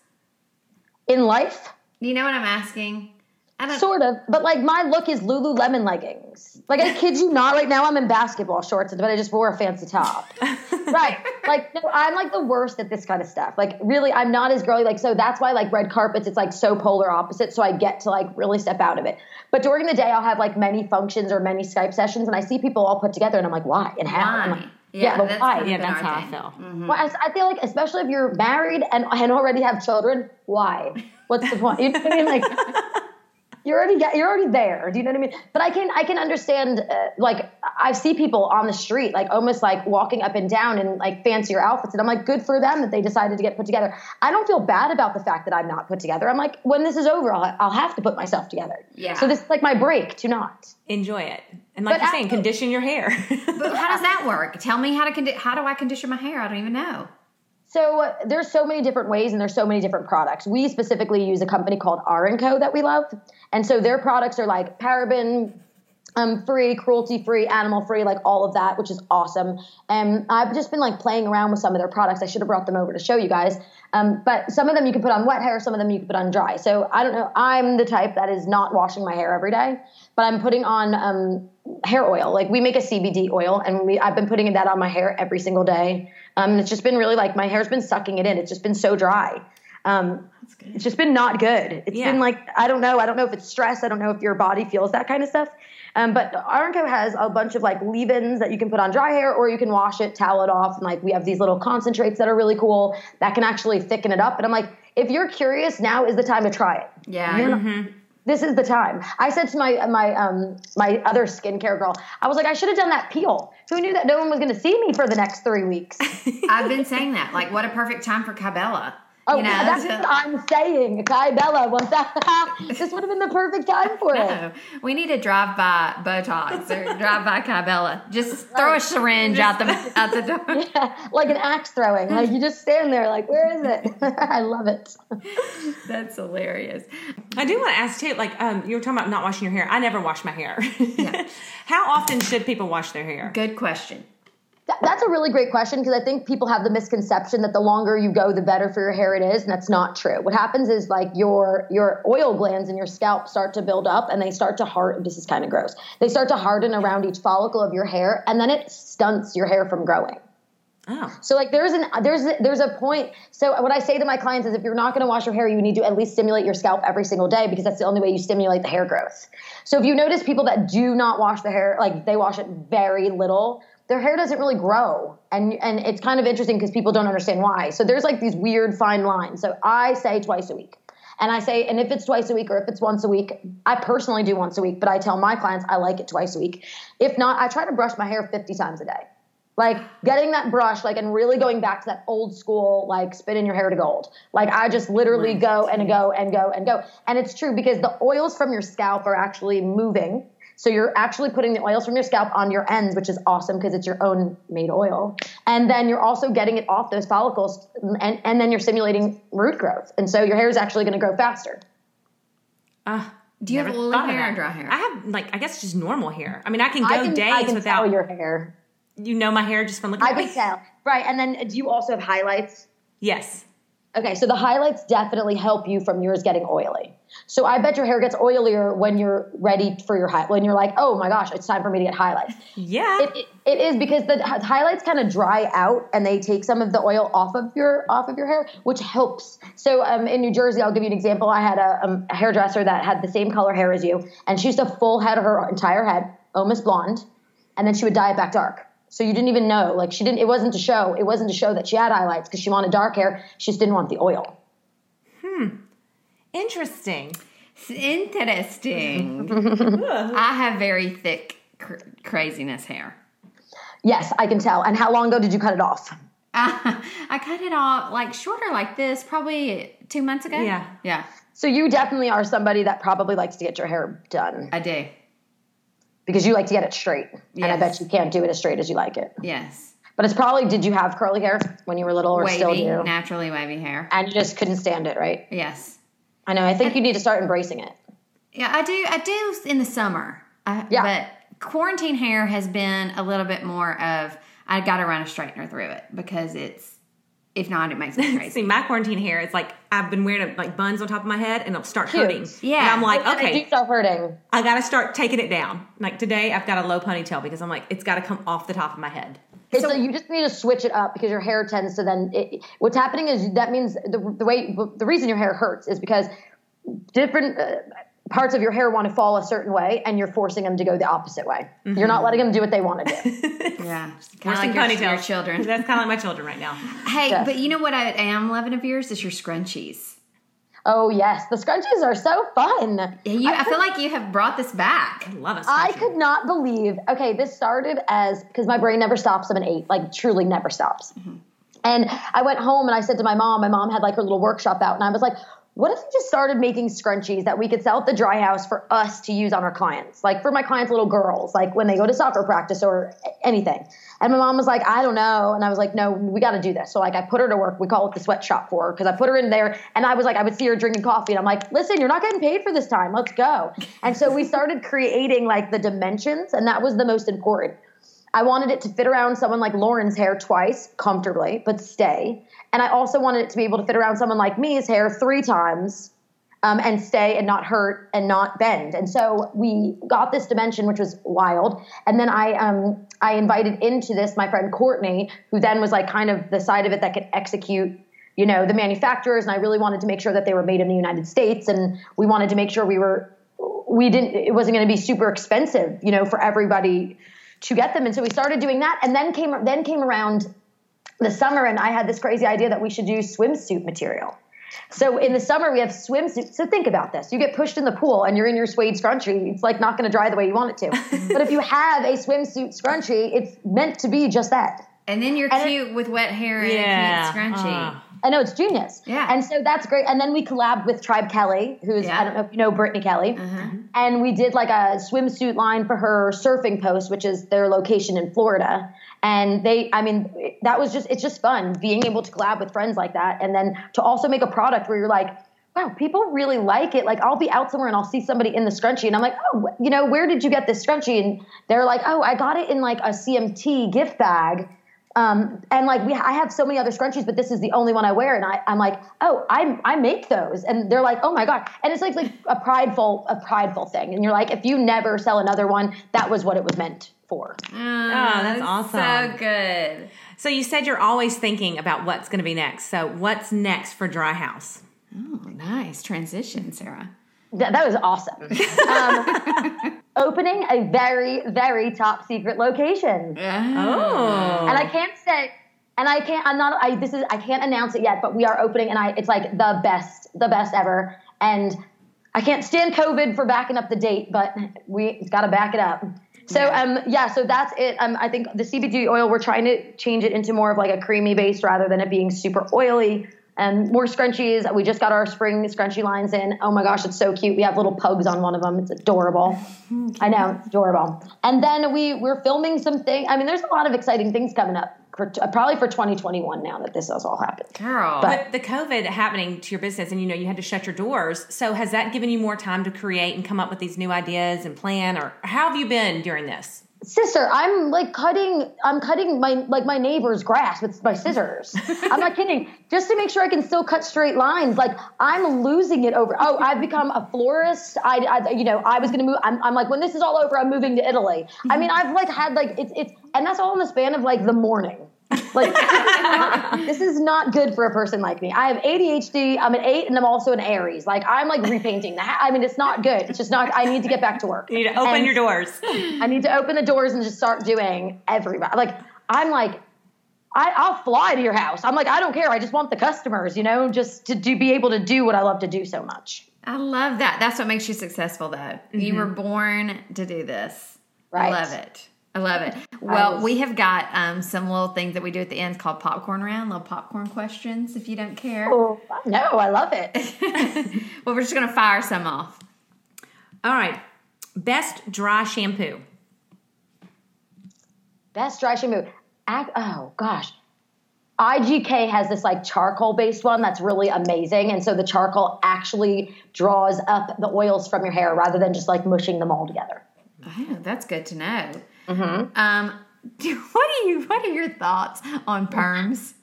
Speaker 4: In life,
Speaker 2: You know what I'm asking? I don't.
Speaker 4: Sort of, but like my look is Lululemon leggings. Like I kid you not, right now I'm in basketball shorts, but I just wore a fancy top. right? Like no, I'm like the worst at this kind of stuff. Like really, I'm not as girly. Like so that's why like red carpets, it's like so polar opposite. So I get to like really step out of it. But during the day, I'll have like many functions or many Skype sessions, and I see people all put together, and I'm like, why and how?
Speaker 2: Why?
Speaker 4: like,
Speaker 2: Yeah,
Speaker 4: but
Speaker 2: that's
Speaker 4: why?
Speaker 3: Yeah, that's how I
Speaker 2: thing.
Speaker 3: feel. Mm-hmm.
Speaker 4: Well, I, I feel like, especially if you're married and, and already have children, why? What's the point? You know what I mean? Like, you're already get, you're already there. Do you know what I mean? But I can I can understand. Uh, like, I see people on the street, like almost like walking up and down in like fancier outfits, and I'm like, good for them that they decided to get put together. I don't feel bad about the fact that I'm not put together. I'm like, when this is over, I'll, I'll have to put myself together.
Speaker 2: Yeah.
Speaker 4: So this is like my break to not.
Speaker 3: Enjoy it, and like
Speaker 4: But
Speaker 3: you're saying, condition your hair.
Speaker 2: But how does that work? Tell me how to condi- how do I condition my hair? I don't even know.
Speaker 4: So there's so many different ways and there's so many different products. We specifically use a company called R & Co that we love. And so their products are like paraben um, free, cruelty free, animal free, like all of that, which is awesome. And I've just been like playing around with some of their products. I should have brought them over to show you guys. Um, but some of them you can put on wet hair, some of them you can put on dry. So I don't know. I'm the type that is not washing my hair every day, but I'm putting on um, hair oil. Like we make a CBD oil, and we I've been putting that on my hair every single day. Um, and it's just been really like my hair's been sucking it in. It's just been so dry. Um, it's just been not good. It's
Speaker 3: Yeah.
Speaker 4: been like I don't know. I don't know if it's stress. I don't know if your body feels that kind of stuff. Um, but R & Co has a bunch of like leave-ins that you can put on dry hair, or you can wash it, towel it off, and like we have these little concentrates that are really cool that can actually thicken it up. And I'm like, if you're curious, now is the time to try it.
Speaker 2: Yeah.
Speaker 4: Not- This is the time. I said to my my um my other skincare girl, I was like, I should have done that peel. Who knew that no one was going to see me for the next three weeks?
Speaker 2: I've been saying that. Like, what a perfect time for Kybella.
Speaker 4: Oh,
Speaker 2: you know,
Speaker 4: that's
Speaker 2: to-
Speaker 4: what I'm saying. Kybella, once that this would have been the perfect time for it.
Speaker 2: We need to drive by Botox or drive by Kybella. Just throw a syringe out the out the door.
Speaker 4: Yeah, like an axe throwing. Like you just stand there, like, where is it? I love it.
Speaker 2: That's hilarious.
Speaker 3: I do want to ask too, like um, you were talking about not washing your hair. I never wash my hair. Yeah. How often should people wash their hair?
Speaker 2: Good question.
Speaker 4: Th- That's a really great question because I think people have the misconception that the longer you go, the better for your hair it is, and that's not true. What happens is like your your oil glands in your scalp start to build up, and they start to harden. This is kind of gross. They start to harden around each follicle of your hair, and then it stunts your hair from growing.
Speaker 3: Oh,
Speaker 4: So like there's an there's a, there's a point. So what I say to my clients is if you're not going to wash your hair, you need to at least stimulate your scalp every single day because that's the only way you stimulate the hair growth. So if you notice people that do not wash the hair, like they wash it very little, their hair doesn't really grow, and and it's kind of interesting because people don't understand why. So there's like these weird fine lines. So I say twice a week. And I say, and if it's twice a week or if it's once a week, I personally do once a week, but I tell my clients I like it twice a week. If not, I try to brush my hair 50 times a day like getting that brush like and really going back to that old school like spinning your hair to gold like i just literally go and go and go and go and it's true because the oils from your scalp are actually moving so you're actually putting the oils from your scalp on your ends which is awesome because it's your own made oil and then you're also getting it off those follicles and, and then you're stimulating root growth and so your hair is actually going to grow faster
Speaker 3: uh,
Speaker 2: Do you have
Speaker 3: never
Speaker 2: oily
Speaker 3: of
Speaker 2: hair or dry hair?
Speaker 3: I have like I guess just normal hair. I mean, I can go
Speaker 4: I can,
Speaker 3: days
Speaker 4: I can
Speaker 3: without
Speaker 4: tell your hair
Speaker 3: you know my hair just from looking.
Speaker 4: i
Speaker 3: at
Speaker 4: can
Speaker 3: me.
Speaker 4: tell right and then do you also have highlights
Speaker 3: Yes.
Speaker 4: Okay, so the highlights definitely help you from yours getting oily. So I bet your hair gets oilier when you're ready for your high, when you're like, oh my gosh, it's time for me to get highlights.
Speaker 3: Yeah.
Speaker 4: It, it, it is because the highlights kind of dry out and they take some of the oil off of your off of your hair, which helps. So um, in New Jersey, I'll give you an example. I had a, um, a hairdresser that had the same color hair as you, and she used a full head of her entire head, almost blonde, and then she would dye it back dark. So you didn't even know, like she didn't. It wasn't to show. It wasn't to show that she had highlights because she wanted dark hair. She just didn't want the oil. Hmm.
Speaker 3: Interesting.
Speaker 2: It's interesting. I have very thick cr- craziness hair.
Speaker 4: Yes, I can tell. And how long ago did you cut it off?
Speaker 2: I cut it off like shorter, like this, probably two months ago.
Speaker 3: Yeah.
Speaker 2: yeah,
Speaker 4: So you definitely are somebody that probably likes to get your hair done
Speaker 2: I do.
Speaker 4: Because you like to get it straight. And I bet you can't do it as straight as you like it.
Speaker 2: Yes,
Speaker 4: But it's probably did you have curly hair when you were little or still do?
Speaker 2: naturally wavy hair.
Speaker 4: And you just couldn't stand it, right?
Speaker 2: Yes,
Speaker 4: I know. I think you need to start embracing it.
Speaker 2: yeah, I do. I do in the summer. I,
Speaker 4: Yeah.
Speaker 2: but quarantine hair has been a little bit more of I got to run a straightener through it because it's if not, it makes me
Speaker 3: See, my quarantine hair, it's like I've been wearing like buns on top of my head and it'll start
Speaker 4: Cute.
Speaker 3: hurting.
Speaker 2: Yeah.
Speaker 3: And I'm like,
Speaker 4: And it
Speaker 3: okay,
Speaker 4: do start hurting.
Speaker 3: I gotta start taking it down. Like today, I've got a low ponytail because I'm like, it's gotta come off the top of my head.
Speaker 4: It's so you just need to switch it up because your hair tends to then. It, what's happening is that means the, the way the reason your hair hurts is because different uh, parts of your hair want to fall a certain way, and you're forcing them to go the opposite way. You're not mm-hmm. letting them do what they want to do.
Speaker 2: yeah, kind of like your, your
Speaker 3: ponytails.
Speaker 2: children.
Speaker 3: That's kind of like my children right now.
Speaker 2: Hey,
Speaker 4: Yes.
Speaker 2: but you know what I am loving of yours is your scrunchies.
Speaker 4: oh yes, the scrunchies are so fun.
Speaker 2: Yeah, you, I, feel like you have brought this back.
Speaker 3: I love it.
Speaker 4: I could not believe. Okay, this started as because my brain never stops of an eight, like truly never stops. Mm-hmm. And I went home and I said to my mom, my mom had like her little workshop out, and I was like, what if we just started making scrunchies that we could sell at the dry house for us to use on our clients? Like for my clients' little girls, like when they go to soccer practice or anything. And my mom was like, I don't know. And I was like, no, we got to do this. So like I put her to work. We call it the sweatshop for her because I put her in there and I was like, I would see her drinking coffee and I'm like, listen, you're not getting paid for this time. Let's go. And so we started creating like the dimensions and that was the most important. I wanted it to fit around someone like Lauren's hair twice comfortably, but stay. And I also wanted it to be able to fit around someone like me's hair three times um, and stay and not hurt and not bend. And so we got this dimension, which was wild. And then I um, I invited into this my friend Courtney, who then was like kind of the side of it that could execute. You know the manufacturers, and I really wanted to make sure that they were made in the United States, and we wanted to make sure we were we didn't it wasn't going to be super expensive, you know, for everybody to get them. And so we started doing that, and then came then came around the summer, and I had this crazy idea that we should do swimsuit material. So in the summer we have swimsuits. So think about this: you get pushed in the pool and you're in your suede scrunchie. It's like not going to dry the way you want it to. but if you have a swimsuit scrunchie, it's meant to be just that.
Speaker 2: And then you're
Speaker 4: And
Speaker 2: cute with wet hair and
Speaker 3: Yeah.
Speaker 2: a cute scrunchie.
Speaker 3: Uh.
Speaker 4: I know it's genius.
Speaker 2: Yeah.
Speaker 4: And so that's great. And then we collabed with Tribe Kelley, who's
Speaker 2: Yeah.
Speaker 4: I don't know if you know Brittney Kelley.
Speaker 2: Uh-huh.
Speaker 4: And we did like a swimsuit line for her surfing post, which is their location in Florida. And they, I mean, that was just it's just fun being able to collab with friends like that, and then to also make a product where you're like. Wow, people really like it. Like I'll be out somewhere and I'll see somebody in the scrunchie and I'm like, oh, you know, where did you get this scrunchie? And they're like, oh, I got it in like a CMT gift bag. Um, and like we, I have so many other scrunchies, but this is the only one I wear. And I, I'm like, oh, I, I make those. And they're like, oh my God. And it's like, like a prideful, a prideful thing. And you're like, if you never sell another one, that was what it was meant for.
Speaker 2: Oh,
Speaker 3: that's awesome.
Speaker 2: So good.
Speaker 3: So you said you're always thinking about what's going to be next. So what's next for Dry House?
Speaker 2: Oh, nice transition, Sarah.
Speaker 4: That, that was awesome. Um, opening a very, very top secret location.
Speaker 3: Oh,
Speaker 4: and I can't say, and I can't. I'm not. I this is. I can't announce it yet, but we are opening, and I. It's like the best, the best ever. And I can't stand COVID for backing up the date, but we got to back it up. So um yeah, so that's it. Um, I think the CBD oil we're trying to change it into more of like a creamy base rather than it being super oily. And more scrunchies. We just got our spring scrunchie lines in. Oh my gosh, it's so cute. We have little pugs on one of them. It's adorable. I know, it's adorable. And then we we're filming some things. I mean, there's a lot of exciting things coming up for probably for 2021 now that this has all happened.
Speaker 2: Girl.
Speaker 4: But-
Speaker 3: With the COVID happening to your business, and you know you had to shut your doors. So has that given you more time to create and come up with these new ideas and plan, or how have you been during this?
Speaker 4: Sister, I'm like cutting. I'm cutting my like my neighbor's grass with my scissors. I'm not kidding. Just to make sure I can still cut straight lines. Like I'm losing it over. Oh, I've become a florist. I, I you know, I was gonna move. I'm, I'm like when this is all over, I'm moving to Italy. I mean, I've like had like it's it's and that's all in the span of like the morning. Like this is, not, this is not good for a person like me. I have ADHD. I'm an eight, and I'm also an Aries. Like I'm like repainting the. Ha- I mean, it's not good. It's just not. I need to get back to work.
Speaker 3: You need to open
Speaker 4: And-
Speaker 3: your doors.
Speaker 4: I need to open the doors and just start doing everybody. Like I'm like, I, I'll fly to your house. I'm like, I don't care. I just want the customers, you know, just to do, be able to do what I love to do so much.
Speaker 2: I love that. That's what makes you successful, though. You mm-hmm. were born to do this. I love it. I love it. Well,
Speaker 4: was-
Speaker 2: we have got um, some little things that we do at the end called popcorn round, little popcorn questions, if you don't care.
Speaker 4: Oh, no, I love it.
Speaker 2: well, we're just going to fire some off.
Speaker 3: All right, best dry shampoo.
Speaker 4: Best dry shampoo. Ac oh gosh. IGK has this like charcoal based one that's really amazing. And so the charcoal actually draws up the oils from your hair rather than just like mushing them all together.
Speaker 2: Oh, that's good to know. Um, what are you? What are your thoughts on perms?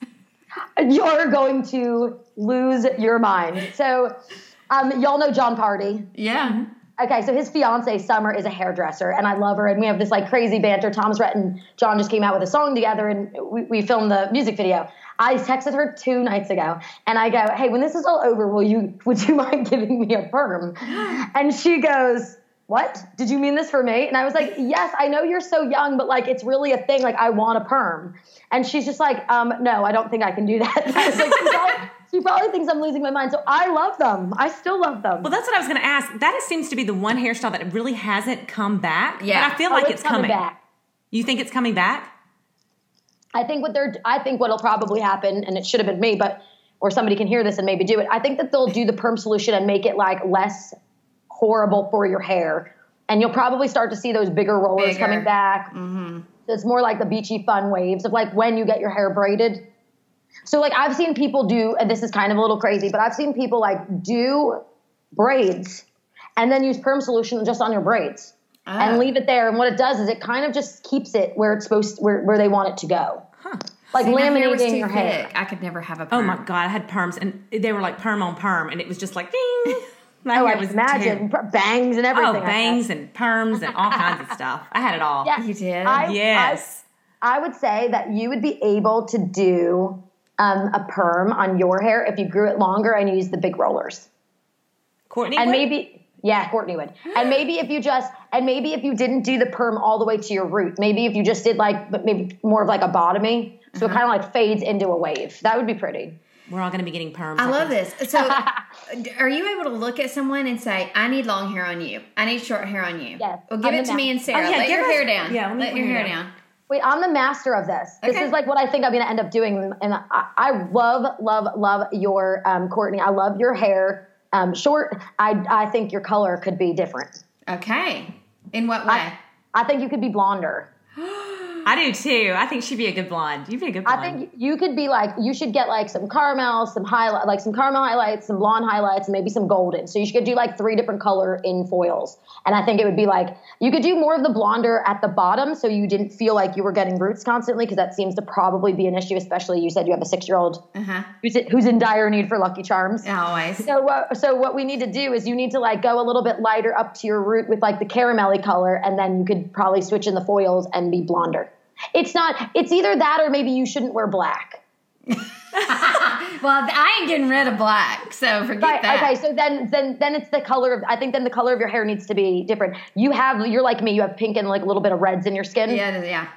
Speaker 4: You're going to lose your mind. So, um, y'all know Jon Pardi.
Speaker 2: Yeah.
Speaker 4: Okay, so his fiance Summer is a hairdresser, and I love her. And we have this like crazy banter. Thomas Rhett and John just came out with a song together, and we, we filmed the music video. I texted her two nights ago, and I go, "Hey, when this is all over, will you would you mind giving me a perm?" And she goes, "What? Did you mean this for me?" And I was like, "Yes, I know you're so young, but like it's really a thing. Like I want a perm." And she's just like, um, "No, I don't think I can do that." And I was like, she probably, she probably thinks I'm losing my mind. So I love them. I still love them.
Speaker 3: Well, that's what I was going to ask. That seems to be the one hairstyle that really hasn't come back.
Speaker 2: Yeah.
Speaker 3: but I feel
Speaker 4: Oh,
Speaker 3: like it's, coming.
Speaker 4: back.
Speaker 3: You think it's coming back?
Speaker 4: I think what they're I think what'll probably happen, and it should have been me, but or somebody can hear this and maybe do it. I think that they'll do the perm solution and make it like less horrible for your hair. And you'll probably start to see those bigger rollers
Speaker 2: Bigger.
Speaker 4: coming back. So it's more like the beachy fun waves of like when you get your hair braided. So like I've seen people do, and this is kind of a little crazy, but I've seen people like do braids and then use perm solution just on your braids
Speaker 2: Ah.
Speaker 4: and leave it there. And what it does is it kind of just keeps it where it's supposed where, where they want it to go. Like
Speaker 2: See, my hair was
Speaker 4: laminating your hair.
Speaker 2: thick. I could never have a perm.
Speaker 3: Oh my god, I had perms and they were like perm on perm, and it was just like ding. My
Speaker 4: Oh, I
Speaker 3: was
Speaker 4: can imagine
Speaker 3: terrible.
Speaker 4: bangs and everything.
Speaker 3: Oh,
Speaker 4: like
Speaker 3: bangs and perms and all kinds of stuff. I had it all.
Speaker 4: Yeah.
Speaker 2: You did?
Speaker 4: I,
Speaker 3: Yes.
Speaker 4: I, I would say that you would be able to do um, a perm on your hair if you grew it longer and used the big rollers.
Speaker 3: Courtney.
Speaker 4: And
Speaker 3: would?
Speaker 4: maybe, yeah, Courtney would. And maybe if you just, and maybe if you didn't do the perm all the way to your root, maybe if you just did like, but maybe more of like a bottomy, so
Speaker 2: Uh-huh.
Speaker 4: it kind of like fades into a wave. That would be pretty.
Speaker 3: We're all going to be getting perms.
Speaker 2: I love this. So, are you able to look at someone and say, "I need long hair on you. I need short hair on you"?
Speaker 4: Yes.
Speaker 2: Well, give
Speaker 4: I'm
Speaker 2: it
Speaker 4: the
Speaker 2: to me and Sarah.
Speaker 3: Oh, yeah,
Speaker 2: let your
Speaker 3: us-
Speaker 2: hair down.
Speaker 3: yeah, let
Speaker 2: let your hair
Speaker 3: hair
Speaker 2: down.
Speaker 4: Wait, I'm the master of this. This
Speaker 2: Okay.
Speaker 4: is like what I think I'm going to end up doing. And I, I love, love, love your um, Courtney. I love your hair. Um, short. I, I think your color could be different.
Speaker 2: Okay. In what way?
Speaker 4: I, I think you could be blonder.
Speaker 3: I do too. I think she'd be a good blonde. You'd be a good blonde.
Speaker 4: I think you could be like you should get like some caramel, some highlight, like some caramel highlights, some blonde highlights, and maybe some golden. So you should do like three different color in foils. And I think it would be like you could do more of the blonder at the bottom, so you didn't feel like you were getting roots constantly, because that seems to probably be an issue. Especially you said you have a six year old
Speaker 2: Uh huh.
Speaker 4: who's who's in dire need for Lucky Charms.
Speaker 2: Always.
Speaker 4: So what? So what we need to do is you need to like go a little bit lighter up to your root with like the caramelly color, and then you could probably switch in the foils and be blonder. It's not. It's either that or maybe you shouldn't wear black.
Speaker 2: Well, I ain't getting rid of black, so forget
Speaker 4: Right.
Speaker 2: that.
Speaker 4: Okay. So then, then, then it's the color of. I think then the color of your hair needs to be different. You have. You're like me. You have pink and like a little bit of reds in your skin.
Speaker 2: Yeah, yeah.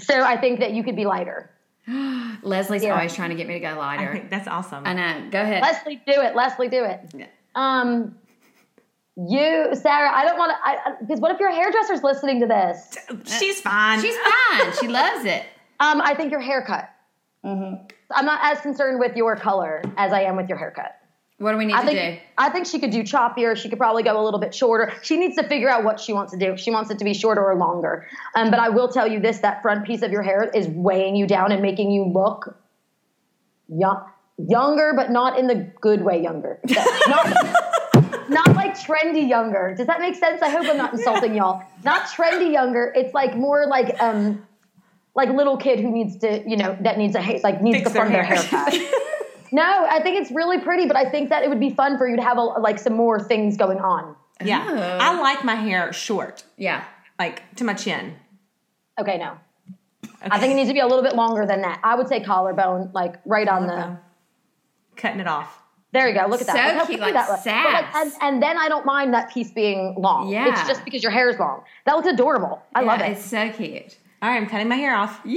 Speaker 4: So I think that you could be lighter.
Speaker 2: Leslie's
Speaker 4: Yeah.
Speaker 2: always trying to get me to go
Speaker 3: I
Speaker 2: lighter.
Speaker 3: think that's awesome.
Speaker 2: I know. Go ahead.
Speaker 4: Leslie, do it. Leslie, do it.
Speaker 2: Yeah.
Speaker 4: Um. You, Sarah. I don't want to. Because what if your hairdresser's listening to this?
Speaker 3: She's fine.
Speaker 2: She's fine. she loves it.
Speaker 4: Um, I think your haircut. I'm not as concerned with your color as I am with your haircut.
Speaker 2: What do we need
Speaker 4: I
Speaker 2: to
Speaker 4: think
Speaker 2: do?
Speaker 4: I think she could do choppier. She could probably go a little bit shorter. She needs to figure out what she wants to do. If she wants it to be shorter or longer. Um, but I will tell you this: that front piece of your hair is weighing you down and making you look young, younger, but not in the good way. Younger, not, not like trendy younger. Does that make sense? I hope I'm not insulting y'all. Not trendy younger. It's like more like um, like little kid who needs to, you know, that needs a ha- like needs
Speaker 3: Fix
Speaker 4: the front
Speaker 3: their
Speaker 4: of their
Speaker 3: hair.
Speaker 4: haircut. No, I think it's really pretty, but I think that it would be fun for you to have a, like some more things going on.
Speaker 3: yeah.
Speaker 2: Oh.
Speaker 3: I like my hair short,
Speaker 2: Yeah.
Speaker 3: like to my chin.
Speaker 4: Okay, no. I think it needs to be a little bit longer than that. I would say collarbone, like right on the.
Speaker 3: Cutting it off.
Speaker 4: There you go. Look at that.
Speaker 2: So
Speaker 4: Look
Speaker 2: cute, like
Speaker 4: that looks. Like, and, and then I don't mind that piece being long.
Speaker 2: Yeah.
Speaker 4: It's just because your hair is long. That looks adorable. I love
Speaker 2: Yeah,
Speaker 4: it.
Speaker 2: It's so cute.
Speaker 3: All right, I'm cutting my hair off.
Speaker 2: Yay!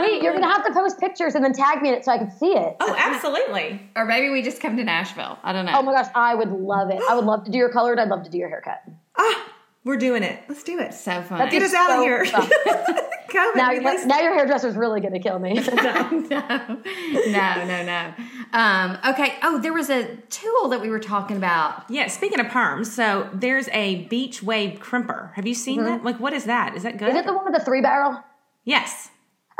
Speaker 4: Wait, you're gonna have to post pictures and then tag me in it so I can see it.
Speaker 3: Oh, absolutely.
Speaker 2: Or maybe we just come to Nashville. I don't know.
Speaker 4: Oh my gosh, I would love it. I would love to do your colored. I'd love to do your haircut.
Speaker 3: Ah, we're doing it. Let's do it.
Speaker 2: so fun.
Speaker 4: That's
Speaker 3: Get us out of here.
Speaker 4: fun.
Speaker 3: COVID,
Speaker 4: Now,
Speaker 3: release-
Speaker 4: now your hairdresser's really gonna kill me.
Speaker 2: no, no, no, no. Um, okay. Oh, there was a tool that we were talking about.
Speaker 3: Yeah, speaking of perms, so there's a beach wave crimper. Have you seen that? Like, what is that? Is that good?
Speaker 4: Is it the one with the three barrel?
Speaker 3: yes.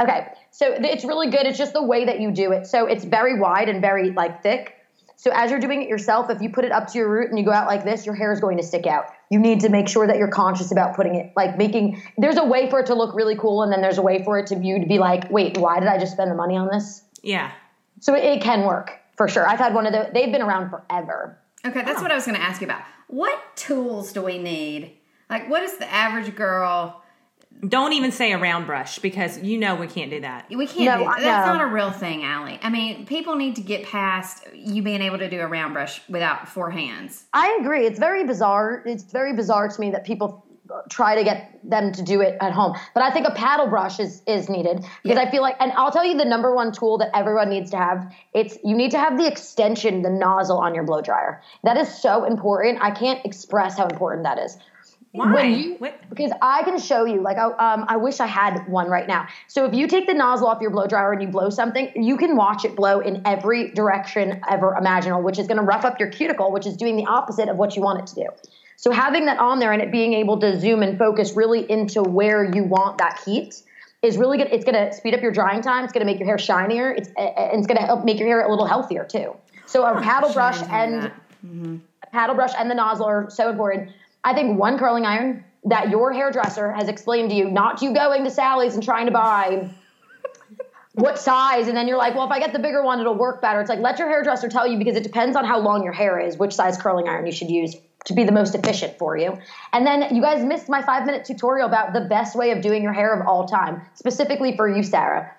Speaker 4: Okay, so it's really good. It's just the way that you do it. So it's very wide and very like thick. So as you're doing it yourself, if you put it up to your root and you go out like this, your hair is going to stick out. You need to make sure that you're conscious about putting it like making. There's a way for it to look really cool, and then there's a way for it to you to be like, wait, why did I just spend the money on this?
Speaker 3: Yeah.
Speaker 4: So it, it can work for sure. I've had one of those. They've been around forever.
Speaker 2: Okay, that's what I was going to ask you about. What tools do we need? Like, what is the average girl?
Speaker 3: Don't even say a round brush because you know we can't do that.
Speaker 2: We can't
Speaker 4: No,
Speaker 2: do
Speaker 4: I
Speaker 2: That's
Speaker 4: know.
Speaker 2: not a real thing, Allie. I mean, people need to get past you being able to do a round brush without four hands.
Speaker 4: I agree. It's very bizarre. It's very bizarre to me that people try to get them to do it at home. But I think a paddle brush is is needed because I feel like and I'll tell you the number one tool that everyone needs to have. It's you need to have the extension, the nozzle on your blow dryer. That is so important. I can't express how important that is.
Speaker 3: Why?
Speaker 4: You, because I can show you, like, I- um, I wish I had one right now. So if you take the nozzle off your blow dryer and you blow something, you can watch it blow in every direction ever imaginable, which is going to rough up your cuticle, which is doing the opposite of what you want it to do. So having that on there and it being able to zoom and focus really into where you want that heat is really good. It's going to speed up your drying time. It's going to make your hair shinier. It's and it's going to help make your hair a little healthier too. So a paddle brush and a paddle brush and the nozzle are so important. I think one curling iron that your hairdresser has explained to you, not you going to Sally's and trying to buy what size, and then you're like, well, if I get the bigger one, it'll work better. It's like let your hairdresser tell you because it depends on how long your hair is, which size curling iron you should use to be the most efficient for you. And then you guys missed my five minute tutorial about the best way of doing your hair of all time, specifically for you, Sarah.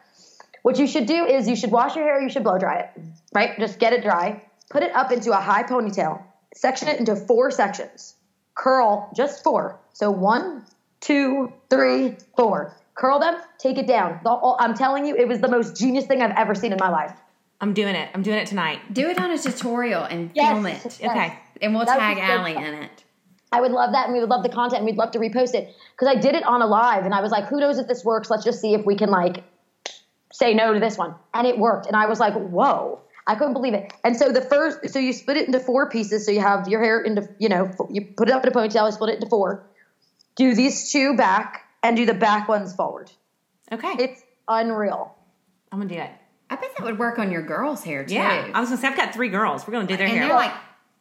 Speaker 4: What you should do is you should wash your hair, you should blow dry it, right? Just get it dry, put it up into a high ponytail, section it into four sections, curl just four. So one, two, three, four. Curl them, take it down. The- all- I'm telling you, it was the most genius thing I've ever seen in my life.
Speaker 3: I'm doing it. I'm doing it tonight.
Speaker 2: Do it on a tutorial and
Speaker 4: Yes.
Speaker 2: film it.
Speaker 4: Yes.
Speaker 3: Okay.
Speaker 2: And we'll
Speaker 4: That
Speaker 2: tag
Speaker 4: be
Speaker 2: Allie
Speaker 4: fun.
Speaker 2: in it.
Speaker 4: I would love that, and we would love the content, and we'd love to repost it because I did it on a live, and I was like, "Who knows if this works? Let's just see if we can like say no to this one," and it worked, and I was like, "Whoa!" I couldn't believe it. And so the first, so you split it into four pieces. So you have your hair into, you know, you put it up in a ponytail, you split it into four. Do these two back, and do the back ones forward.
Speaker 3: Okay.
Speaker 4: It's unreal.
Speaker 3: I'm gonna do it.
Speaker 2: I bet that would work on your girls' hair too.
Speaker 3: Yeah. I was gonna say I've got three girls. We're gonna do their
Speaker 2: and
Speaker 3: hair.
Speaker 2: they're like,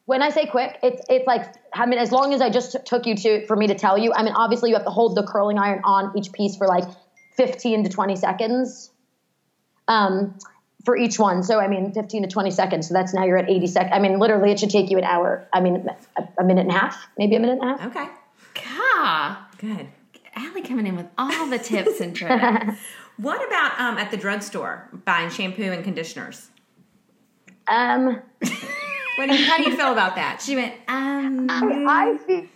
Speaker 4: When I say quick, it's it's like I mean, as long as I just t- took you to for me to tell you. I mean, obviously you have to hold the curling iron on each piece for like 15 to 20 seconds, um, for each one. So I mean, 15 to 20 seconds. So that's now you're at 80 seconds. I mean, literally, it should take you an hour. I mean, a, a minute and a half, maybe a minute and a half.
Speaker 3: okay.
Speaker 2: God,
Speaker 3: Good.
Speaker 2: Allie coming in with all the tips and tricks.
Speaker 3: What about um, at the drugstore buying shampoo and conditioners?
Speaker 4: Um,
Speaker 3: What do you, how do you feel about that?
Speaker 2: she went, um,
Speaker 4: I feel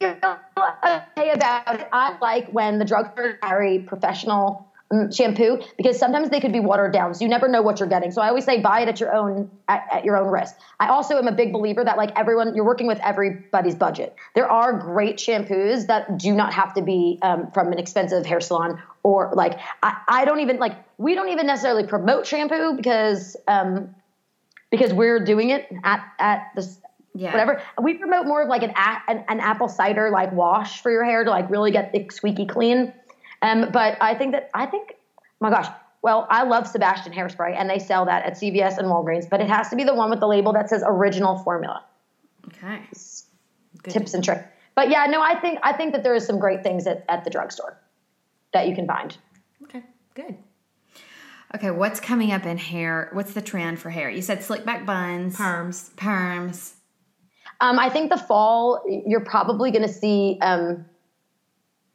Speaker 4: okay about it. I like when the drugstore carry professional shampoo because sometimes they could be watered down, so you never know what you're getting. So I always say buy it at your own at, at your own risk. I also am a big believer that like everyone, you're working with everybody's budget. There are great shampoos that do not have to be um, from an expensive hair salon or like I, I don't even like we don't even necessarily promote shampoo because um, because we're doing it at at this
Speaker 2: Yeah.
Speaker 4: whatever. We promote more of like an, an an apple cider like wash for your hair to like really get it squeaky clean. Um, but I think that I think, my gosh. Well, I love Sebastian hairspray, and they sell that at CVS and Walgreens. But it has to be the one with the label that says original formula.
Speaker 2: okay.
Speaker 3: Good.
Speaker 4: Tips and tricks. But yeah, no, I think I think that there is some great things at, at the drugstore that you can find.
Speaker 3: Okay. Good.
Speaker 2: Okay, what's coming up in hair? What's the trend for hair? You said slick back buns,
Speaker 3: Perms.
Speaker 2: perms.
Speaker 4: Um, I think the fall, you're probably going to see. Um,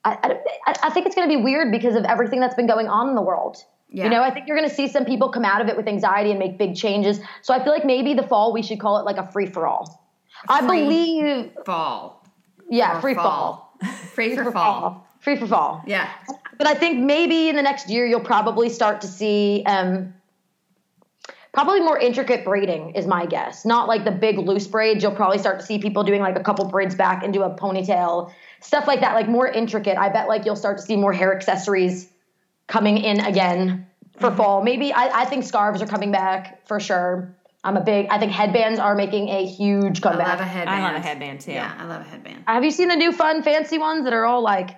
Speaker 4: I, I, I think it's going to be weird because of everything that's been going on in the world.
Speaker 2: Yeah.
Speaker 4: You know, I think you're going to see some people come out of it with anxiety and make big changes. So I feel like maybe the fall we should call it like a free for all. I believe,
Speaker 2: Fall.
Speaker 4: yeah, free fall.
Speaker 2: Free for fall.
Speaker 4: Free for fall.
Speaker 2: Yeah.
Speaker 4: But I think maybe in the next year you'll probably start to see um, probably more intricate braiding is my guess. Not like the big loose braids. You'll probably start to see people doing like a couple braids back into a ponytail, stuff like that. Like more intricate. I bet like you'll start to see more hair accessories coming in again for mm-hmm. fall. Maybe I, I think scarves are coming back for sure. I'm a big. I think headbands are making a huge comeback.
Speaker 2: I
Speaker 4: comeback.
Speaker 2: love a headband.
Speaker 3: I love a headband too.
Speaker 2: Yeah, I love a headband.
Speaker 4: Have you seen the new fun fancy ones that are all like?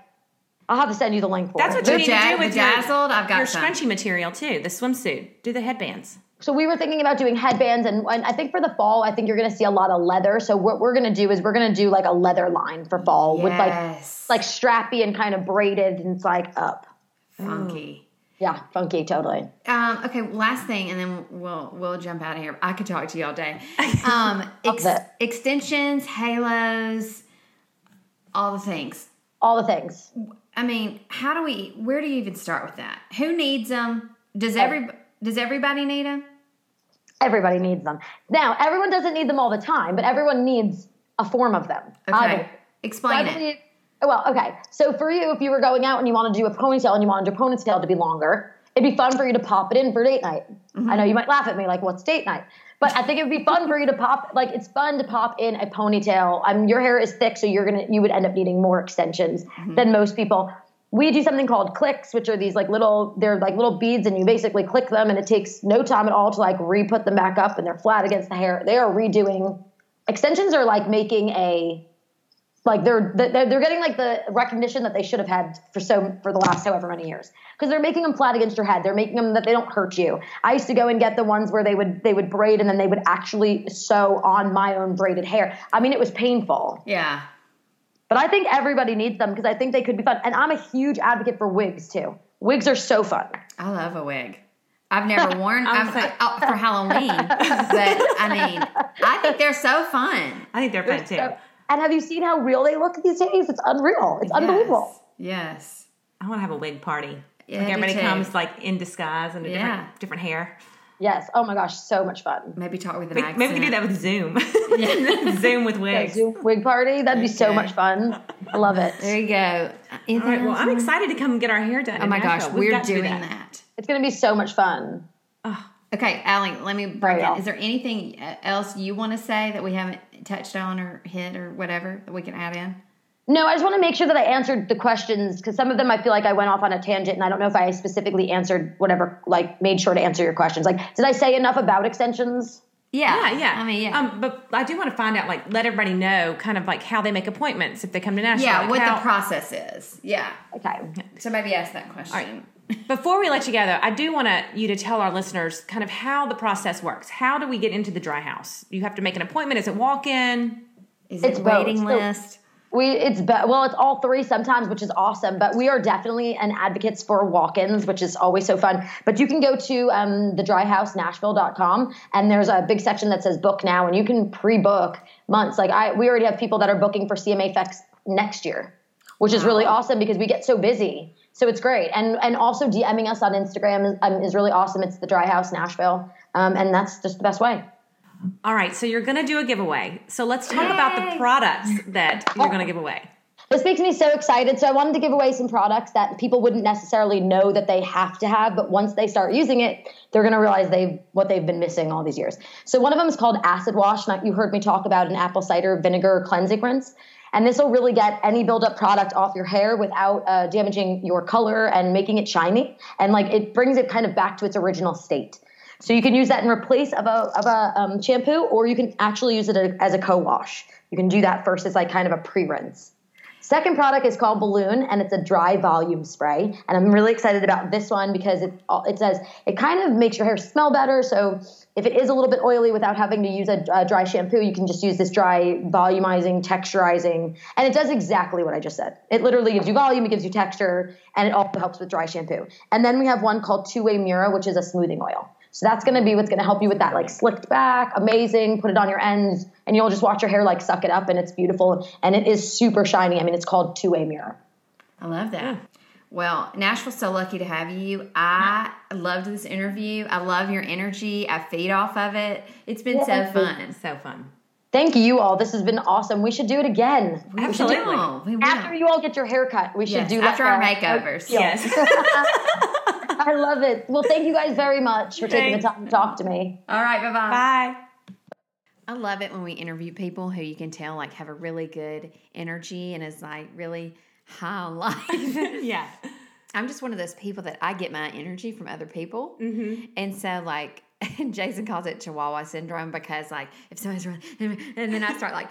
Speaker 4: I'll have to send you the link for.
Speaker 3: That's what you
Speaker 2: The
Speaker 3: need
Speaker 2: ja-
Speaker 3: to do with
Speaker 2: bedazzled,
Speaker 3: your,
Speaker 2: I've got
Speaker 3: your
Speaker 2: some.
Speaker 3: scrunchy material too. The swimsuit. Do the headbands.
Speaker 4: So we were thinking about doing headbands, and, and I think for the fall, I think you're going to see a lot of leather. So what we're going to do is we're going to do like a leather line for fall with like like strappy and kind of braided, and it's like up.
Speaker 2: funky.
Speaker 4: Yeah, funky, totally.
Speaker 2: Um, okay, last thing, and then we'll we'll jump out of here. I could talk to you all day. Um, ex- extensions, halos, all the things.
Speaker 4: All the things.
Speaker 2: I mean, how do we? Where do you even start with that? Who needs them? Does every does everybody need them?
Speaker 4: Everybody needs them. Now, everyone doesn't need them all the time, but everyone needs a form of them.
Speaker 2: Okay, explain
Speaker 4: I
Speaker 2: it.
Speaker 4: believe- Well, okay. So for you, if you were going out and you wanted to do a ponytail and you wanted your ponytail to be longer, it'd be fun for you to pop it in for date night. Mm-hmm. I know you might laugh at me, like, what's date night? But I think it would be fun for you to pop, like, it's fun to pop in a ponytail. Mean, your hair is thick, so you're gonna, you would end up needing more extensions mm-hmm. than most people. We do something called clicks, which are these like little, they're like little beads, and you basically click them, and it takes no time at all to like re put them back up, and they're flat against the hair. They are redoing. Extensions are like making a like they're they're, they're getting like the recognition that they should have had for so for the last however many years because they're making them flat against your head they're making them that they don't hurt you i used to go and get the ones where they would they would braid and then they would actually sew on my own braided hair i mean it was painful
Speaker 2: Yeah.
Speaker 4: But i think everybody needs them because i think they could be fun and i'm a huge advocate for wigs too wigs are so fun
Speaker 2: I love a wig. I've never worn
Speaker 3: I
Speaker 2: I'm,
Speaker 3: was like-
Speaker 2: uh, for Halloween, but I mean, I think they're so fun.
Speaker 3: I think they're fun too.
Speaker 4: So- and have you seen how real they look these days it's unreal it's unbelievable
Speaker 2: Yes.
Speaker 3: I want to have a wig party.
Speaker 2: Yeah,
Speaker 3: like everybody comes like in disguise and a
Speaker 2: Yeah.
Speaker 3: different different hair.
Speaker 4: Yes oh my gosh so much fun
Speaker 2: Maybe talk with an
Speaker 3: Maybe,
Speaker 2: accent.
Speaker 3: maybe we could do that with Zoom. Zoom with
Speaker 4: Yeah,
Speaker 3: wigs.
Speaker 4: Zoom wig party that'd be so much fun i love it
Speaker 2: There you go.
Speaker 3: All right. Well, I'm excited to come get our hair done.
Speaker 2: Oh my gosh,
Speaker 3: Nashville. We've
Speaker 2: we're
Speaker 3: got to do
Speaker 2: doing that.
Speaker 4: it's going to be so much fun
Speaker 2: Okay, Allie, let me break it. Is there anything uh, else you want to say that we haven't touched on or hit or whatever that we can add in?
Speaker 4: No, I just want to make sure that I answered the questions because some of them I feel like I went off on a tangent and I don't know if I specifically answered whatever, like made sure to answer your questions. Like, did I say enough about extensions?
Speaker 2: Yeah,
Speaker 3: Yeah, yeah.
Speaker 2: I mean, yeah.
Speaker 3: Um, but I do want to find out, like, let everybody know, kind of like how they make appointments if they come to Nashville.
Speaker 2: yeah,
Speaker 3: like
Speaker 2: what
Speaker 3: how-
Speaker 2: the process is. Yeah.
Speaker 4: Okay.
Speaker 2: So maybe ask that question.
Speaker 3: Before we let you go, though, I do want to you to tell our listeners kind of how the process works. How do we get into the dry house? You have to make an appointment. Is it walk in?
Speaker 2: Is
Speaker 4: It's
Speaker 2: it
Speaker 4: both.
Speaker 2: waiting
Speaker 4: So-
Speaker 2: list?
Speaker 4: We it's be, well, it's all three sometimes, which is awesome. But we are definitely an advocates for walk-ins, which is always so fun. But you can go to um, thedryhousenashville.com and there's a big section that says book now, and you can pre-book months. Like I, we already have people that are booking for CMA Fest next year, which is really awesome because we get so busy. So it's great, and and also DMing us on Instagram is, um, is really awesome. It's the Dry House Nashville, um, and that's just the best way.
Speaker 3: All right, so you're going to do a giveaway. So let's talk about the products that you're going to give away.
Speaker 4: This makes me so excited. So I wanted to give away some products that people wouldn't necessarily know that they have to have, but once they start using it, they're going to realize they've what they've been missing all these years. So one of them is called Acid Wash. and You heard me talk about an apple cider vinegar cleansing rinse. And this will really get any buildup product off your hair without uh, damaging your color and making it shiny. And like it brings it kind of back to its original state. So you can use that in replace of a of a um, shampoo, or you can actually use it as a co-wash. You can do that first as like kind of a pre-rinse. Second product is called Balloon, and it's a dry volume spray. And I'm really excited about this one because it it says it kind of makes your hair smell better. So if it is a little bit oily, without having to use a, a dry shampoo, you can just use this dry volumizing, texturizing, and it does exactly what I just said. It literally gives you volume, it gives you texture, and it also helps with dry shampoo. And then we have one called Two Way Mirror, which is a smoothing oil. So that's going to be what's going to help you with that, like slicked back, amazing. Put it on your ends, and you'll just watch your hair like suck it up, and it's beautiful, and it is super shiny. I mean, it's called Two Way Mirror.
Speaker 2: I love that. Well, Nashville's so lucky to have you. I loved this interview. I love your energy. I feed off of it. It's been so
Speaker 4: Yeah.
Speaker 2: fun.
Speaker 3: So fun.
Speaker 4: Thank you all. This has been awesome. We should do it again.
Speaker 3: Absolutely.
Speaker 2: Oh, we will.
Speaker 4: After you all get your hair cut, we should
Speaker 2: Yes,
Speaker 4: do
Speaker 2: after
Speaker 4: like
Speaker 2: our
Speaker 4: a-
Speaker 2: makeovers.
Speaker 4: Yeah.
Speaker 3: Yes.
Speaker 4: I love it. Well, thank you guys very much for taking the time to talk to me.
Speaker 2: All right, bye bye.
Speaker 3: Bye.
Speaker 2: I love it when we interview people who you can tell like have a really good energy and is like really high on life.
Speaker 3: Yeah.
Speaker 2: I'm just one of those people that I get my energy from other people.
Speaker 3: Mm-hmm.
Speaker 2: And so, like, Jason calls it Chihuahua syndrome because, like, if somebody's running, and then I start like,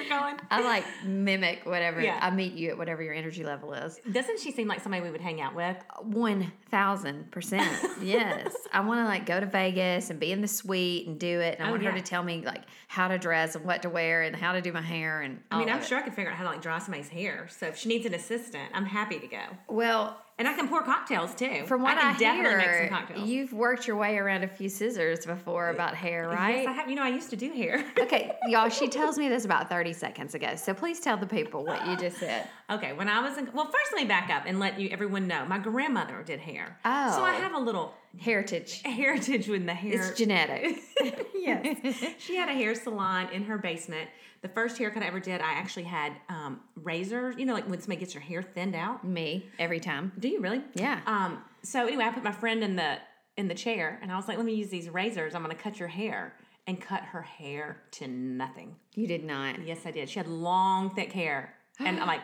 Speaker 3: You're going.
Speaker 2: I like mimic whatever.
Speaker 3: Yeah.
Speaker 2: I meet you at whatever your energy level is.
Speaker 3: Doesn't she seem like somebody we would hang out with?
Speaker 2: One thousand percent. Yes, I want to like go to Vegas and be in the suite and do it. And I
Speaker 3: Oh,
Speaker 2: want her to tell me like how to dress and what to wear and how to do my hair. And
Speaker 3: I mean, I'm
Speaker 2: of it.
Speaker 3: sure I could figure out how to like dry somebody's hair. So if she needs an assistant, I'm happy to go.
Speaker 2: Well,
Speaker 3: And I can pour cocktails too.
Speaker 2: from what
Speaker 3: I
Speaker 2: I, hear,
Speaker 3: make some cocktails.
Speaker 2: you've worked your way around a few scissors before about hair, right?
Speaker 3: Yes, I have. You know, I used to do hair.
Speaker 2: okay, y'all, she tells me this about 30 seconds ago. So please tell the people what you just said.
Speaker 3: Okay, when I was in, well, first let me back up and let you everyone know. My grandmother did hair.
Speaker 2: Oh.
Speaker 3: So I have a little
Speaker 2: Heritage.
Speaker 3: heritage with the hair.
Speaker 2: It's genetic.
Speaker 3: yes. She had a hair salon in her basement. The first haircut I ever did, I actually had um, razors, you know, like when somebody gets your hair thinned out.
Speaker 2: Me, every time.
Speaker 3: Do you really?
Speaker 2: Yeah.
Speaker 3: Um, so anyway, I put my friend in the in the chair and I was like, let me use these razors. I'm gonna cut your hair. And cut her hair to nothing.
Speaker 2: You did not.
Speaker 3: Yes, I did. She had long, thick hair. And I'm like,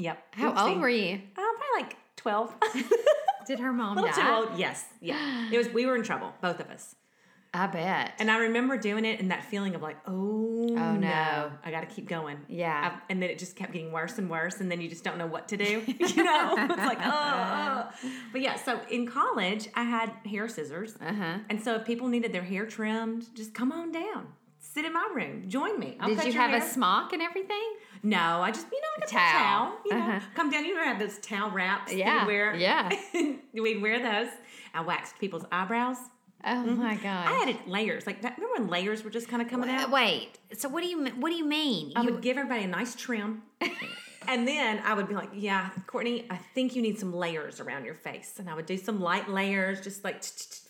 Speaker 3: yep.
Speaker 2: How
Speaker 3: oopsie.
Speaker 2: old were you?
Speaker 3: Uh, probably like 12.
Speaker 2: Did her mom
Speaker 3: little too old. Yes, yeah. It was. We were in trouble, both of us.
Speaker 2: I bet.
Speaker 3: And I remember doing it and that feeling of like, oh,
Speaker 2: Oh,
Speaker 3: no,
Speaker 2: no.
Speaker 3: I got to keep going.
Speaker 2: Yeah.
Speaker 3: I- and then it just kept getting worse and worse, and then you just don't know what to do. you know, it's like, oh, oh. But yeah, so in college, I had hair scissors,
Speaker 2: Uh-huh.
Speaker 3: and so if people needed their hair trimmed, just come on down. Sit in my room. Join me. I'll
Speaker 2: Did you have a smock and everything?
Speaker 3: No, I just you know like a
Speaker 2: Towel.
Speaker 3: towel. You know,
Speaker 2: Uh-huh.
Speaker 3: come down. You know, have those towel wraps.
Speaker 2: Yeah,
Speaker 3: you wear.
Speaker 2: yeah.
Speaker 3: we'd wear those. I waxed people's eyebrows.
Speaker 2: Oh my gosh.
Speaker 3: Mm-hmm. I added layers. Like. Remember when layers were just kind of coming
Speaker 2: Uh,
Speaker 3: out?
Speaker 2: Wait. So what do you what do you mean?
Speaker 3: I
Speaker 2: You-
Speaker 3: would give everybody a nice trim. and then I would be like, yeah, Courtney, I think you need some layers around your face. And I would do some light layers, just like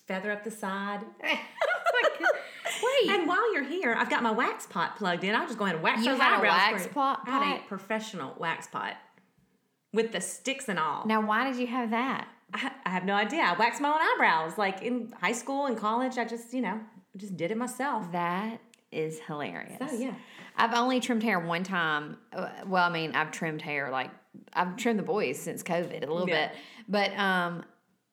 Speaker 3: feather up the side.
Speaker 2: Wait.
Speaker 3: And while you're here, I've got my wax pot plugged in. I'll just go ahead and wax
Speaker 2: You
Speaker 3: those
Speaker 2: had a
Speaker 3: eyebrows
Speaker 2: wax
Speaker 3: for you.
Speaker 2: pot-
Speaker 3: I had a professional wax pot with the sticks and all.
Speaker 2: now why did you have that?
Speaker 3: I, I have no idea. I waxed my own eyebrows. Like in high school and college, I just, you know, just did it myself.
Speaker 2: That is hilarious.
Speaker 3: So, yeah.
Speaker 2: I've only trimmed hair one time. Uh, Well, I mean, I've trimmed hair like I've trimmed the boys since COVID a little
Speaker 3: Yeah.
Speaker 2: bit, but um,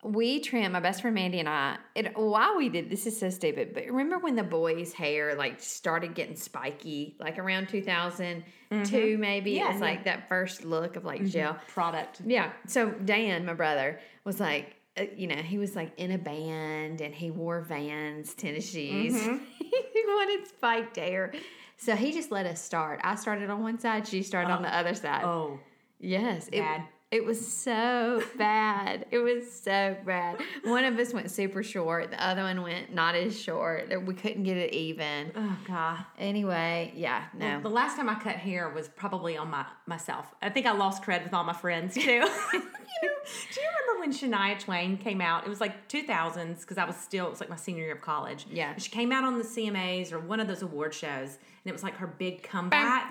Speaker 2: we trim. My best friend Mandy and I. It, why we did this is so stupid. But remember when the boys' hair like started getting spiky, like around two thousand two, maybe?
Speaker 3: Mm-hmm. Yeah,
Speaker 2: it was
Speaker 3: yeah.
Speaker 2: like that first look of like gel.
Speaker 3: Product.
Speaker 2: Yeah. So Dan, my brother, was like, uh, you know, he was like in a band and he wore Vans tennis shoes. he wanted spiked hair. So he just let us start. I started on one side, she started on the other side.
Speaker 3: Oh.
Speaker 2: yes.
Speaker 3: Bad.
Speaker 2: it was so bad. It was so bad. One of us went super short, the other one went not as short. We couldn't get it even.
Speaker 3: Oh, God.
Speaker 2: Anyway, yeah, no.
Speaker 3: The last time I cut hair was probably on my myself. I think I lost cred with all my friends too. you know, do you remember when Shania Twain came out? It was like 2000s because I was still it was like my senior year of college.
Speaker 2: Yeah.
Speaker 3: she came out on the CMAs or one of those award shows, and it was like her big comeback.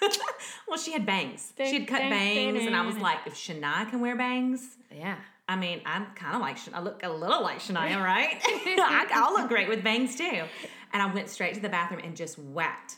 Speaker 3: well, she had bangs. She had cut bangs, and I was like, if Shania can wear bangs.
Speaker 2: yeah.
Speaker 3: I mean, I'm kind of like. I look a little like Shania, right? I, I'll look great with bangs too. And I went straight to the bathroom and just whacked.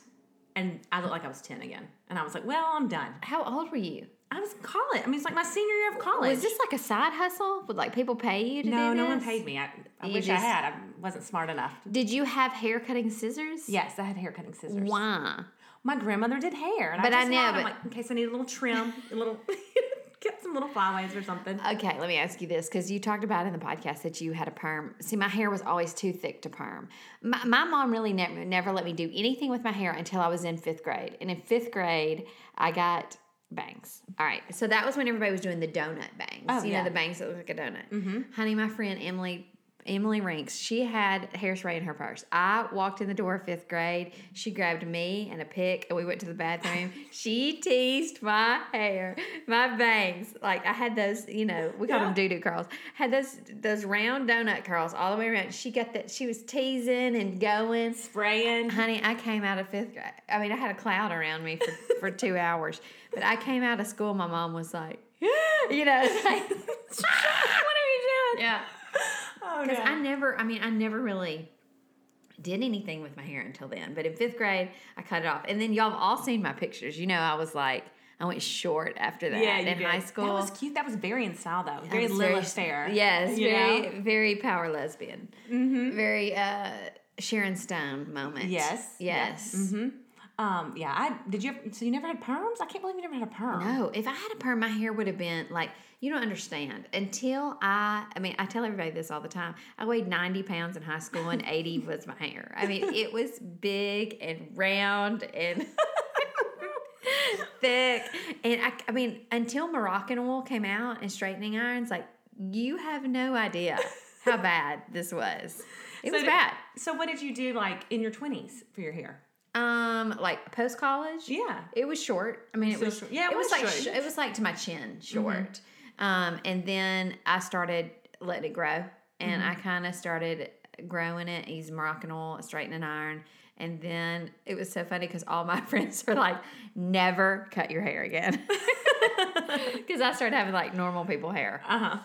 Speaker 3: And I looked like I was 10 again. And I was like, well, I'm done.
Speaker 2: How old were you?
Speaker 3: I was in college. I mean, it's like my senior year of college.
Speaker 2: Was this like a side hustle? Would like people pay you to
Speaker 3: no,
Speaker 2: do
Speaker 3: no one paid me. I, I wish I
Speaker 2: just-
Speaker 3: had. Wasn't smart enough.
Speaker 2: Did you have hair cutting scissors?
Speaker 3: Yes, I had hair cutting scissors.
Speaker 2: Why?
Speaker 3: My grandmother did hair. And
Speaker 2: But I
Speaker 3: I
Speaker 2: know, but-
Speaker 3: like, in case I need a little trim, a little, get some little flyaways or something.
Speaker 2: Okay, let me ask you this because you talked about in the podcast that you had a perm. See, my hair was always too thick to perm. My, my mom really never, never let me do anything with my hair until I was in fifth grade. And in fifth grade, I got bangs. All right, so that was when everybody was doing the donut bangs.
Speaker 3: Oh,
Speaker 2: you
Speaker 3: yeah.
Speaker 2: know, the bangs that look like a donut. Mm-hmm. Honey, my friend Emily. Emily Rinks, she had hairspray in her purse. I walked in the door of fifth grade. She grabbed me and a pick, and we went to the bathroom. she teased my hair, my bangs. Like I had those, you know, we called them doo doo curls. Had those those round donut curls all the way around. She got that. She was teasing and going.
Speaker 3: Spraying.
Speaker 2: Honey, I came out of fifth grade. I mean, I had a cloud around me for, for two hours, but I came out of school. My mom was like, you know, like, what are you doing? Yeah.
Speaker 3: Oh,
Speaker 2: Because I never, I mean, I never really did anything with my hair until then. But in fifth grade, I cut it off. And then y'all have all seen my pictures. You know, I was like, I went short after that
Speaker 3: yeah,
Speaker 2: in
Speaker 3: did.
Speaker 2: high school.
Speaker 3: That was cute. That was very in style, though. Very Lilith fair.
Speaker 2: Yes, very, very power lesbian. Mm-hmm. Very uh, Sharon Stone moment.
Speaker 3: Yes,
Speaker 2: Yes.
Speaker 3: Um, yeah, I did you so you never had perms? I can't believe you never had a perm.
Speaker 2: No, if I had a perm, my hair would have been like you don't understand. Until I, I mean, I tell everybody this all the time. I weighed ninety pounds in high school, and eighty was my hair. I mean, it was big and round and thick, and I, I mean, until Moroccan oil came out and straightening irons, like you have no idea how bad this was. It
Speaker 3: So
Speaker 2: was
Speaker 3: did-
Speaker 2: bad.
Speaker 3: So what did you do like in your twenties for your hair?
Speaker 2: Um, like post college.
Speaker 3: Yeah.
Speaker 2: it was short. I mean, it
Speaker 3: Still
Speaker 2: was
Speaker 3: short. Yeah, it
Speaker 2: it was,
Speaker 3: was
Speaker 2: like.
Speaker 3: Mm-hmm.
Speaker 2: sh- it was like to my chin, short. Um, and then I started letting it grow, and
Speaker 3: Mm-hmm.
Speaker 2: I kind of started growing it, using Moroccan oil, straightening iron, and then it was so funny because all my friends were like, "Never cut your hair again," because I started having like normal people hair.
Speaker 3: Uh huh.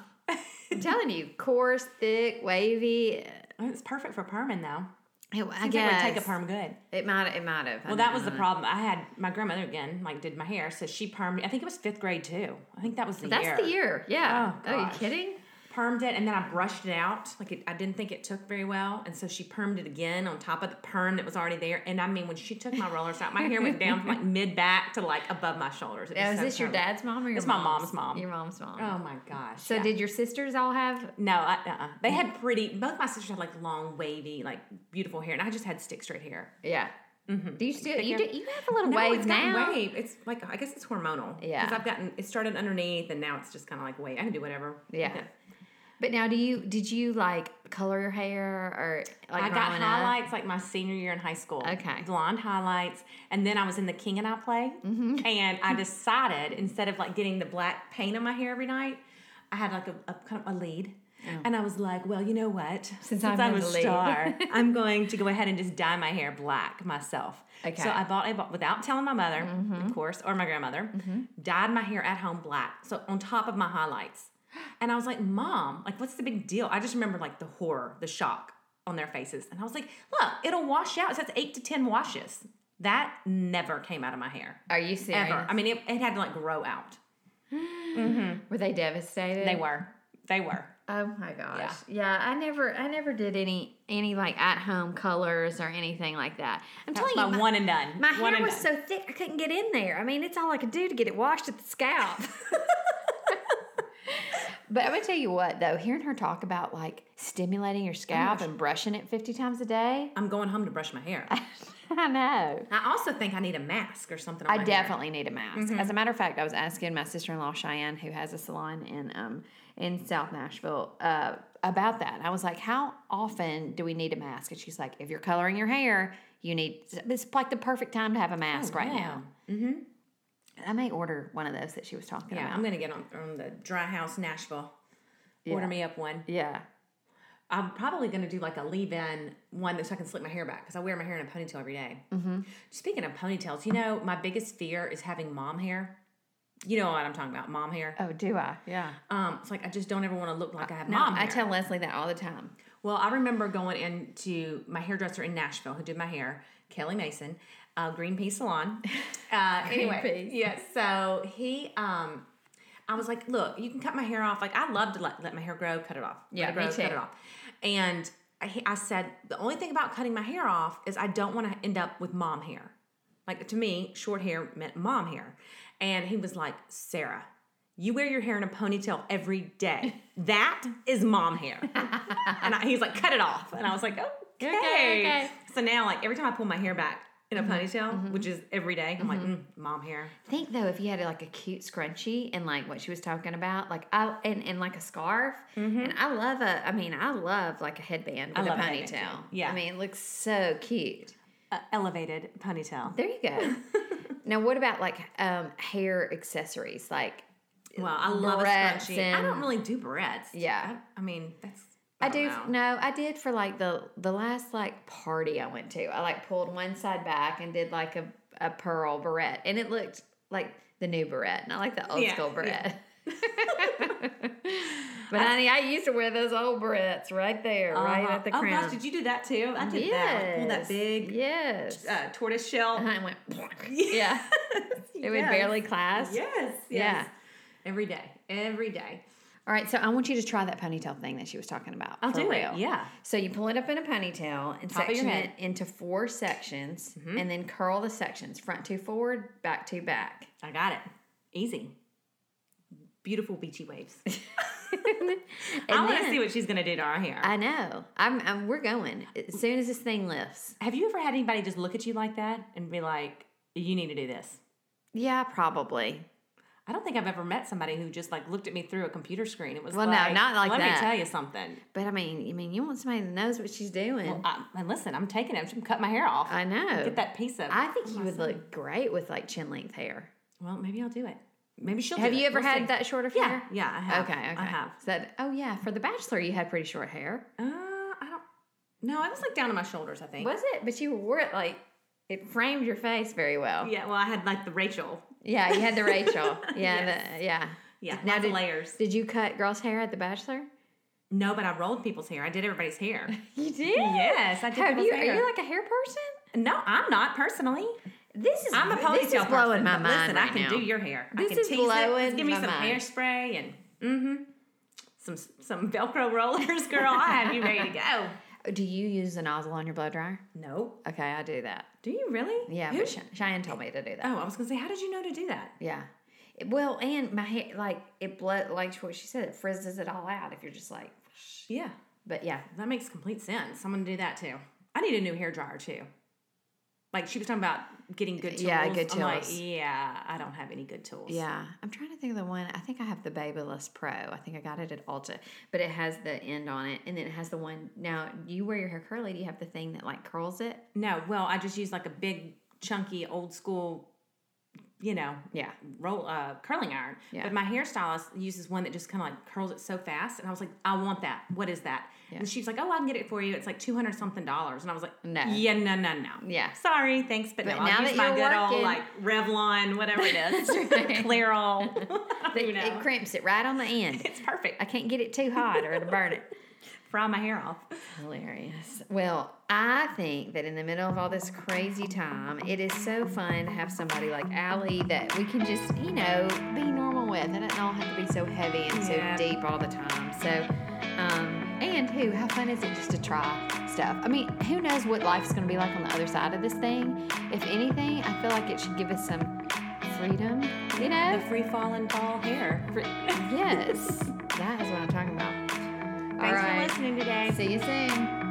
Speaker 2: I'm telling you, coarse, thick, wavy.
Speaker 3: It's perfect for perming though.
Speaker 2: It, I
Speaker 3: Seems
Speaker 2: guess
Speaker 3: like it would take a perm good.
Speaker 2: It might. It might have.
Speaker 3: Well, that was the problem. I had my grandmother again, like did my hair, so she permed. I think it was fifth grade too. I think that was the year.
Speaker 2: That's
Speaker 3: year.
Speaker 2: the year. Yeah.
Speaker 3: Oh,
Speaker 2: Are you kidding?
Speaker 3: Permed it, and then I brushed it out. Like it, I didn't think it took very well, and so she permed it again on top of the perm that was already there. And I mean, when she took my rollers out, my hair went down from like mid back to like above my shoulders. It
Speaker 2: Now, is
Speaker 3: so
Speaker 2: this your dad's mom or your
Speaker 3: It's my
Speaker 2: mom's?
Speaker 3: mom's mom.
Speaker 2: Your mom's mom.
Speaker 3: Oh my gosh!
Speaker 2: so
Speaker 3: yeah.
Speaker 2: did your sisters all have?
Speaker 3: No, I, uh-uh. they had pretty. Both my sisters had like long, wavy, like beautiful hair, and I just had stick straight hair.
Speaker 2: Yeah. Mm-hmm. Do you still? You do, you have a little
Speaker 3: No,
Speaker 2: wave
Speaker 3: it's
Speaker 2: now.
Speaker 3: wave. It's like I guess it's hormonal.
Speaker 2: Yeah.
Speaker 3: because I've gotten it started underneath, and now it's just kind of like wave. I can do whatever.
Speaker 2: Yeah. But now, do you? Did you like color your hair or like
Speaker 3: I got
Speaker 2: up?
Speaker 3: highlights like my senior year in high school.
Speaker 2: Okay.
Speaker 3: Blonde highlights. And then I was in the King and I play.
Speaker 2: Mm-hmm.
Speaker 3: And I decided instead of like getting the black paint on my hair every night, I had like a, a kind of a lead. And I was like, well, you know what? Since,
Speaker 2: I'm
Speaker 3: I'm, a star, I'm going to go ahead and just dye my hair black myself.
Speaker 2: Okay.
Speaker 3: So I bought, I bought without telling my mother, of course, or my grandmother, dyed my hair at home black. So on top of my highlights. And I was like, Mom, like, what's the big deal? I just remember like the horror, the shock on their faces. And I was like, Look, it'll wash out. It says eight to 10 washes. That never came out of my hair.
Speaker 2: Are you serious?
Speaker 3: Ever. I mean, it, it had to like grow out. mm-hmm.
Speaker 2: Were they devastated?
Speaker 3: They were. They were.
Speaker 2: Oh my gosh. Yeah. yeah. I never I never did any any like at home colors or anything like that. I'm
Speaker 3: That's
Speaker 2: telling you my
Speaker 3: one and done.
Speaker 2: My
Speaker 3: One
Speaker 2: hair was
Speaker 3: done.
Speaker 2: so thick I couldn't get in there. I mean, it's all I could do to get it washed at the scalp. but I'm gonna tell you what though, hearing her talk about like stimulating your scalp and brushing it 50 times a day,
Speaker 3: I'm going home to brush my hair.
Speaker 2: I know.
Speaker 3: I also think I need a mask or something.
Speaker 2: I
Speaker 3: my hair.
Speaker 2: definitely need a mask. As a matter of fact, I was asking my sister in law Cheyenne, who has a salon in um in South Nashville, uh, about that. I was like, "How often do we need a mask?" And she's like, "If you're coloring your hair, you need. It's like the perfect time to have a mask right
Speaker 3: Oh, wow.
Speaker 2: now." Mm-hmm. I may order one of those that she was talking
Speaker 3: Yeah,
Speaker 2: about.
Speaker 3: I'm gonna get on, on the Dry House Nashville. Order me up one.
Speaker 2: yeah.
Speaker 3: I'm probably gonna do like a leave-in one so I can slick my hair back because I wear my hair in a ponytail every day. Mm-hmm. Speaking of ponytails, you know my biggest fear is having mom hair. You know what I'm talking about, mom hair.
Speaker 2: Oh, do I? Yeah.
Speaker 3: Um, it's like I just don't ever want to look like I have
Speaker 2: No,
Speaker 3: mom
Speaker 2: I tell Leslie that all the time.
Speaker 3: Well, I remember going into my hairdresser in Nashville who did my hair, Kelly Mason, uh, Green Pea Salon. Uh, anyway,
Speaker 2: Pea.
Speaker 3: yeah. So he, um, I was like, look, you can cut my hair off. Like I love to let, let my hair grow, cut it off.
Speaker 2: Yeah,
Speaker 3: grow,
Speaker 2: me too.
Speaker 3: Cut it off. And I, I said the only thing about cutting my hair off is I don't want to end up with mom hair. Like to me, short hair meant mom hair. And he was like, Sarah, you wear your hair in a ponytail every day. That is mom hair. and I, he's like, cut it off. And I was like, okay.
Speaker 2: Okay, okay.
Speaker 3: So now, like every time I pull my hair back in a ponytail, which is every day, I'm like, mm, mom hair.
Speaker 2: think though if you had like a cute scrunchie and like what she was talking about like i and, and like a scarf and i love a i mean i love like a headband with
Speaker 3: Mm-hmm. I
Speaker 2: a
Speaker 3: love a headband,
Speaker 2: ponytail.
Speaker 3: Yeah.
Speaker 2: i mean it looks so cute
Speaker 3: Uh, elevated ponytail.
Speaker 2: there you go now what about like um hair accessories like
Speaker 3: Well, I love a scrunchie. I don't really do barrettes.
Speaker 2: Yeah.
Speaker 3: I, I mean, that's.
Speaker 2: I do
Speaker 3: know.
Speaker 2: no, I did for like the the last like party I went to. I like pulled one side back and did like a, a pearl barrette, and it looked like the new barrette, not like the old
Speaker 3: Yeah,
Speaker 2: school
Speaker 3: yeah.
Speaker 2: barrette. but honey, I used to wear those old barrettes right there, right
Speaker 3: Uh-huh.
Speaker 2: at the crown.
Speaker 3: oh gosh, did you do that too? I did that. Like, pull that big
Speaker 2: yes.
Speaker 3: uh, tortoise shell.
Speaker 2: Uh-huh, I went. yeah, it would
Speaker 3: Yes.
Speaker 2: barely clasp.
Speaker 3: Yes, yes.
Speaker 2: Yeah.
Speaker 3: Every day, every day.
Speaker 2: All right, so I want you to try that ponytail thing that she was talking about.
Speaker 3: I'll do it, yeah.
Speaker 2: So you pull it up in a ponytail and
Speaker 3: Top
Speaker 2: section.
Speaker 3: Mm-hmm.
Speaker 2: it into four sections, and then curl the sections front to forward, back to back.
Speaker 3: I got it. Easy. Beautiful beachy waves. I want to see what she's gonna do to our hair.
Speaker 2: I know. I'm, I'm. We're going as soon as this thing lifts.
Speaker 3: Have you ever had anybody just look at you like that and be like, "You need to do this"?
Speaker 2: Yeah, probably.
Speaker 3: I don't think I've ever met somebody who just like looked at me through a computer screen. It was
Speaker 2: Well, no,
Speaker 3: like,
Speaker 2: not like
Speaker 3: let
Speaker 2: that.
Speaker 3: me tell you something.
Speaker 2: But I mean, I mean, you want somebody that knows what she's doing.
Speaker 3: I, and listen, I'm taking it. I'm cut my hair off.
Speaker 2: I know.
Speaker 3: Get that piece of.
Speaker 2: I think you would look great with like chin length hair.
Speaker 3: well, maybe I'll do it. Maybe she'll.
Speaker 2: Have you
Speaker 3: it.
Speaker 2: ever
Speaker 3: We'll
Speaker 2: had
Speaker 3: see.
Speaker 2: that shorter of
Speaker 3: Yeah,
Speaker 2: hair?
Speaker 3: yeah, I have.
Speaker 2: Okay, okay.
Speaker 3: I have.
Speaker 2: So that, oh yeah, for The Bachelor, you had pretty short hair.
Speaker 3: Uh, I don't. No, it was like down to my shoulders. I think.
Speaker 2: Was it? But you wore it like it framed your face very well.
Speaker 3: Yeah. Well, I had like the Rachel.
Speaker 2: Yeah, you had the Rachel. Yeah,
Speaker 3: Yes.
Speaker 2: the, yeah.
Speaker 3: Yeah,
Speaker 2: Now did,
Speaker 3: layers.
Speaker 2: Did you cut girls' hair at The Bachelor?
Speaker 3: No, but I rolled people's hair. I did everybody's hair.
Speaker 2: You did.
Speaker 3: Yes, I did
Speaker 2: you?
Speaker 3: hair.
Speaker 2: Are you like a hair person?
Speaker 3: no, I'm not personally.
Speaker 2: This is
Speaker 3: I'm a ponytail
Speaker 2: This is blowing
Speaker 3: person,
Speaker 2: my mind
Speaker 3: Listen,
Speaker 2: right
Speaker 3: I can
Speaker 2: now.
Speaker 3: do your hair. I
Speaker 2: This
Speaker 3: can
Speaker 2: is
Speaker 3: tease it.
Speaker 2: blowing
Speaker 3: Just give me some
Speaker 2: mind.
Speaker 3: hairspray and mm-hmm. Some some Velcro rollers, girl. I have you ready to go.
Speaker 2: Do you use the nozzle on your blow dryer?
Speaker 3: No.
Speaker 2: Okay, I do that.
Speaker 3: Do you really?
Speaker 2: Yeah,
Speaker 3: Who-
Speaker 2: but Ch- Cheyenne told me to do that.
Speaker 3: oh, I was gonna say, how did you know to do that?
Speaker 2: Yeah. It- Well, and my hair, like it blood, like what she said, it frizzes it all out if you're just like.
Speaker 3: Yeah,
Speaker 2: But yeah,
Speaker 3: that makes complete sense. I'm gonna do that too. I need a new hair dryer too. Like she was talking about getting good tools.
Speaker 2: Yeah, good
Speaker 3: I'm like,
Speaker 2: tools.
Speaker 3: yeah, I don't have any good tools.
Speaker 2: yeah. I'm trying to think of the one. I think I have the Babyliss Pro. I think I got it at Ulta, but it has the end on it, and then it has the one. Now, you wear your hair curly. Do you have the thing that like curls it?
Speaker 3: No, well, I just use like a big, chunky, old school, you know,
Speaker 2: Yeah.
Speaker 3: roll uh, curling iron.
Speaker 2: Yeah.
Speaker 3: But my hairstylist uses one that just kind of like curls it so fast, and I was like, I want that. What is that?
Speaker 2: Yeah.
Speaker 3: And she's like, Oh, I can get it for you. It's like two hundred something dollars, and I was like,
Speaker 2: No.
Speaker 3: yeah, no, no, no,
Speaker 2: Yeah.
Speaker 3: sorry, thanks, but,
Speaker 2: But
Speaker 3: no.
Speaker 2: now
Speaker 3: I'll use
Speaker 2: that
Speaker 3: my old
Speaker 2: working-
Speaker 3: like Revlon, whatever it is, Clairol.
Speaker 2: It,
Speaker 3: you know,
Speaker 2: it crimps it right on the end.
Speaker 3: it's perfect.
Speaker 2: I can't get it too hot or it'll burn it.
Speaker 3: Fry my hair off.
Speaker 2: Hilarious. Well, I think that in the middle of all this crazy time, it is so fun to have somebody like Allie that we can just, you know, be normal with. It doesn't all have to be so heavy and so
Speaker 3: Yeah.
Speaker 2: deep all the time. So, um, and who, how fun is it just to try stuff? I mean, who knows what life's going to be like on the other side of this thing? If anything, I feel like it should give us some freedom, you know?
Speaker 3: The free falling ball hair.
Speaker 2: Fr- yes, that is what I'm talking about.
Speaker 3: Thanks for listening today.
Speaker 2: See you soon.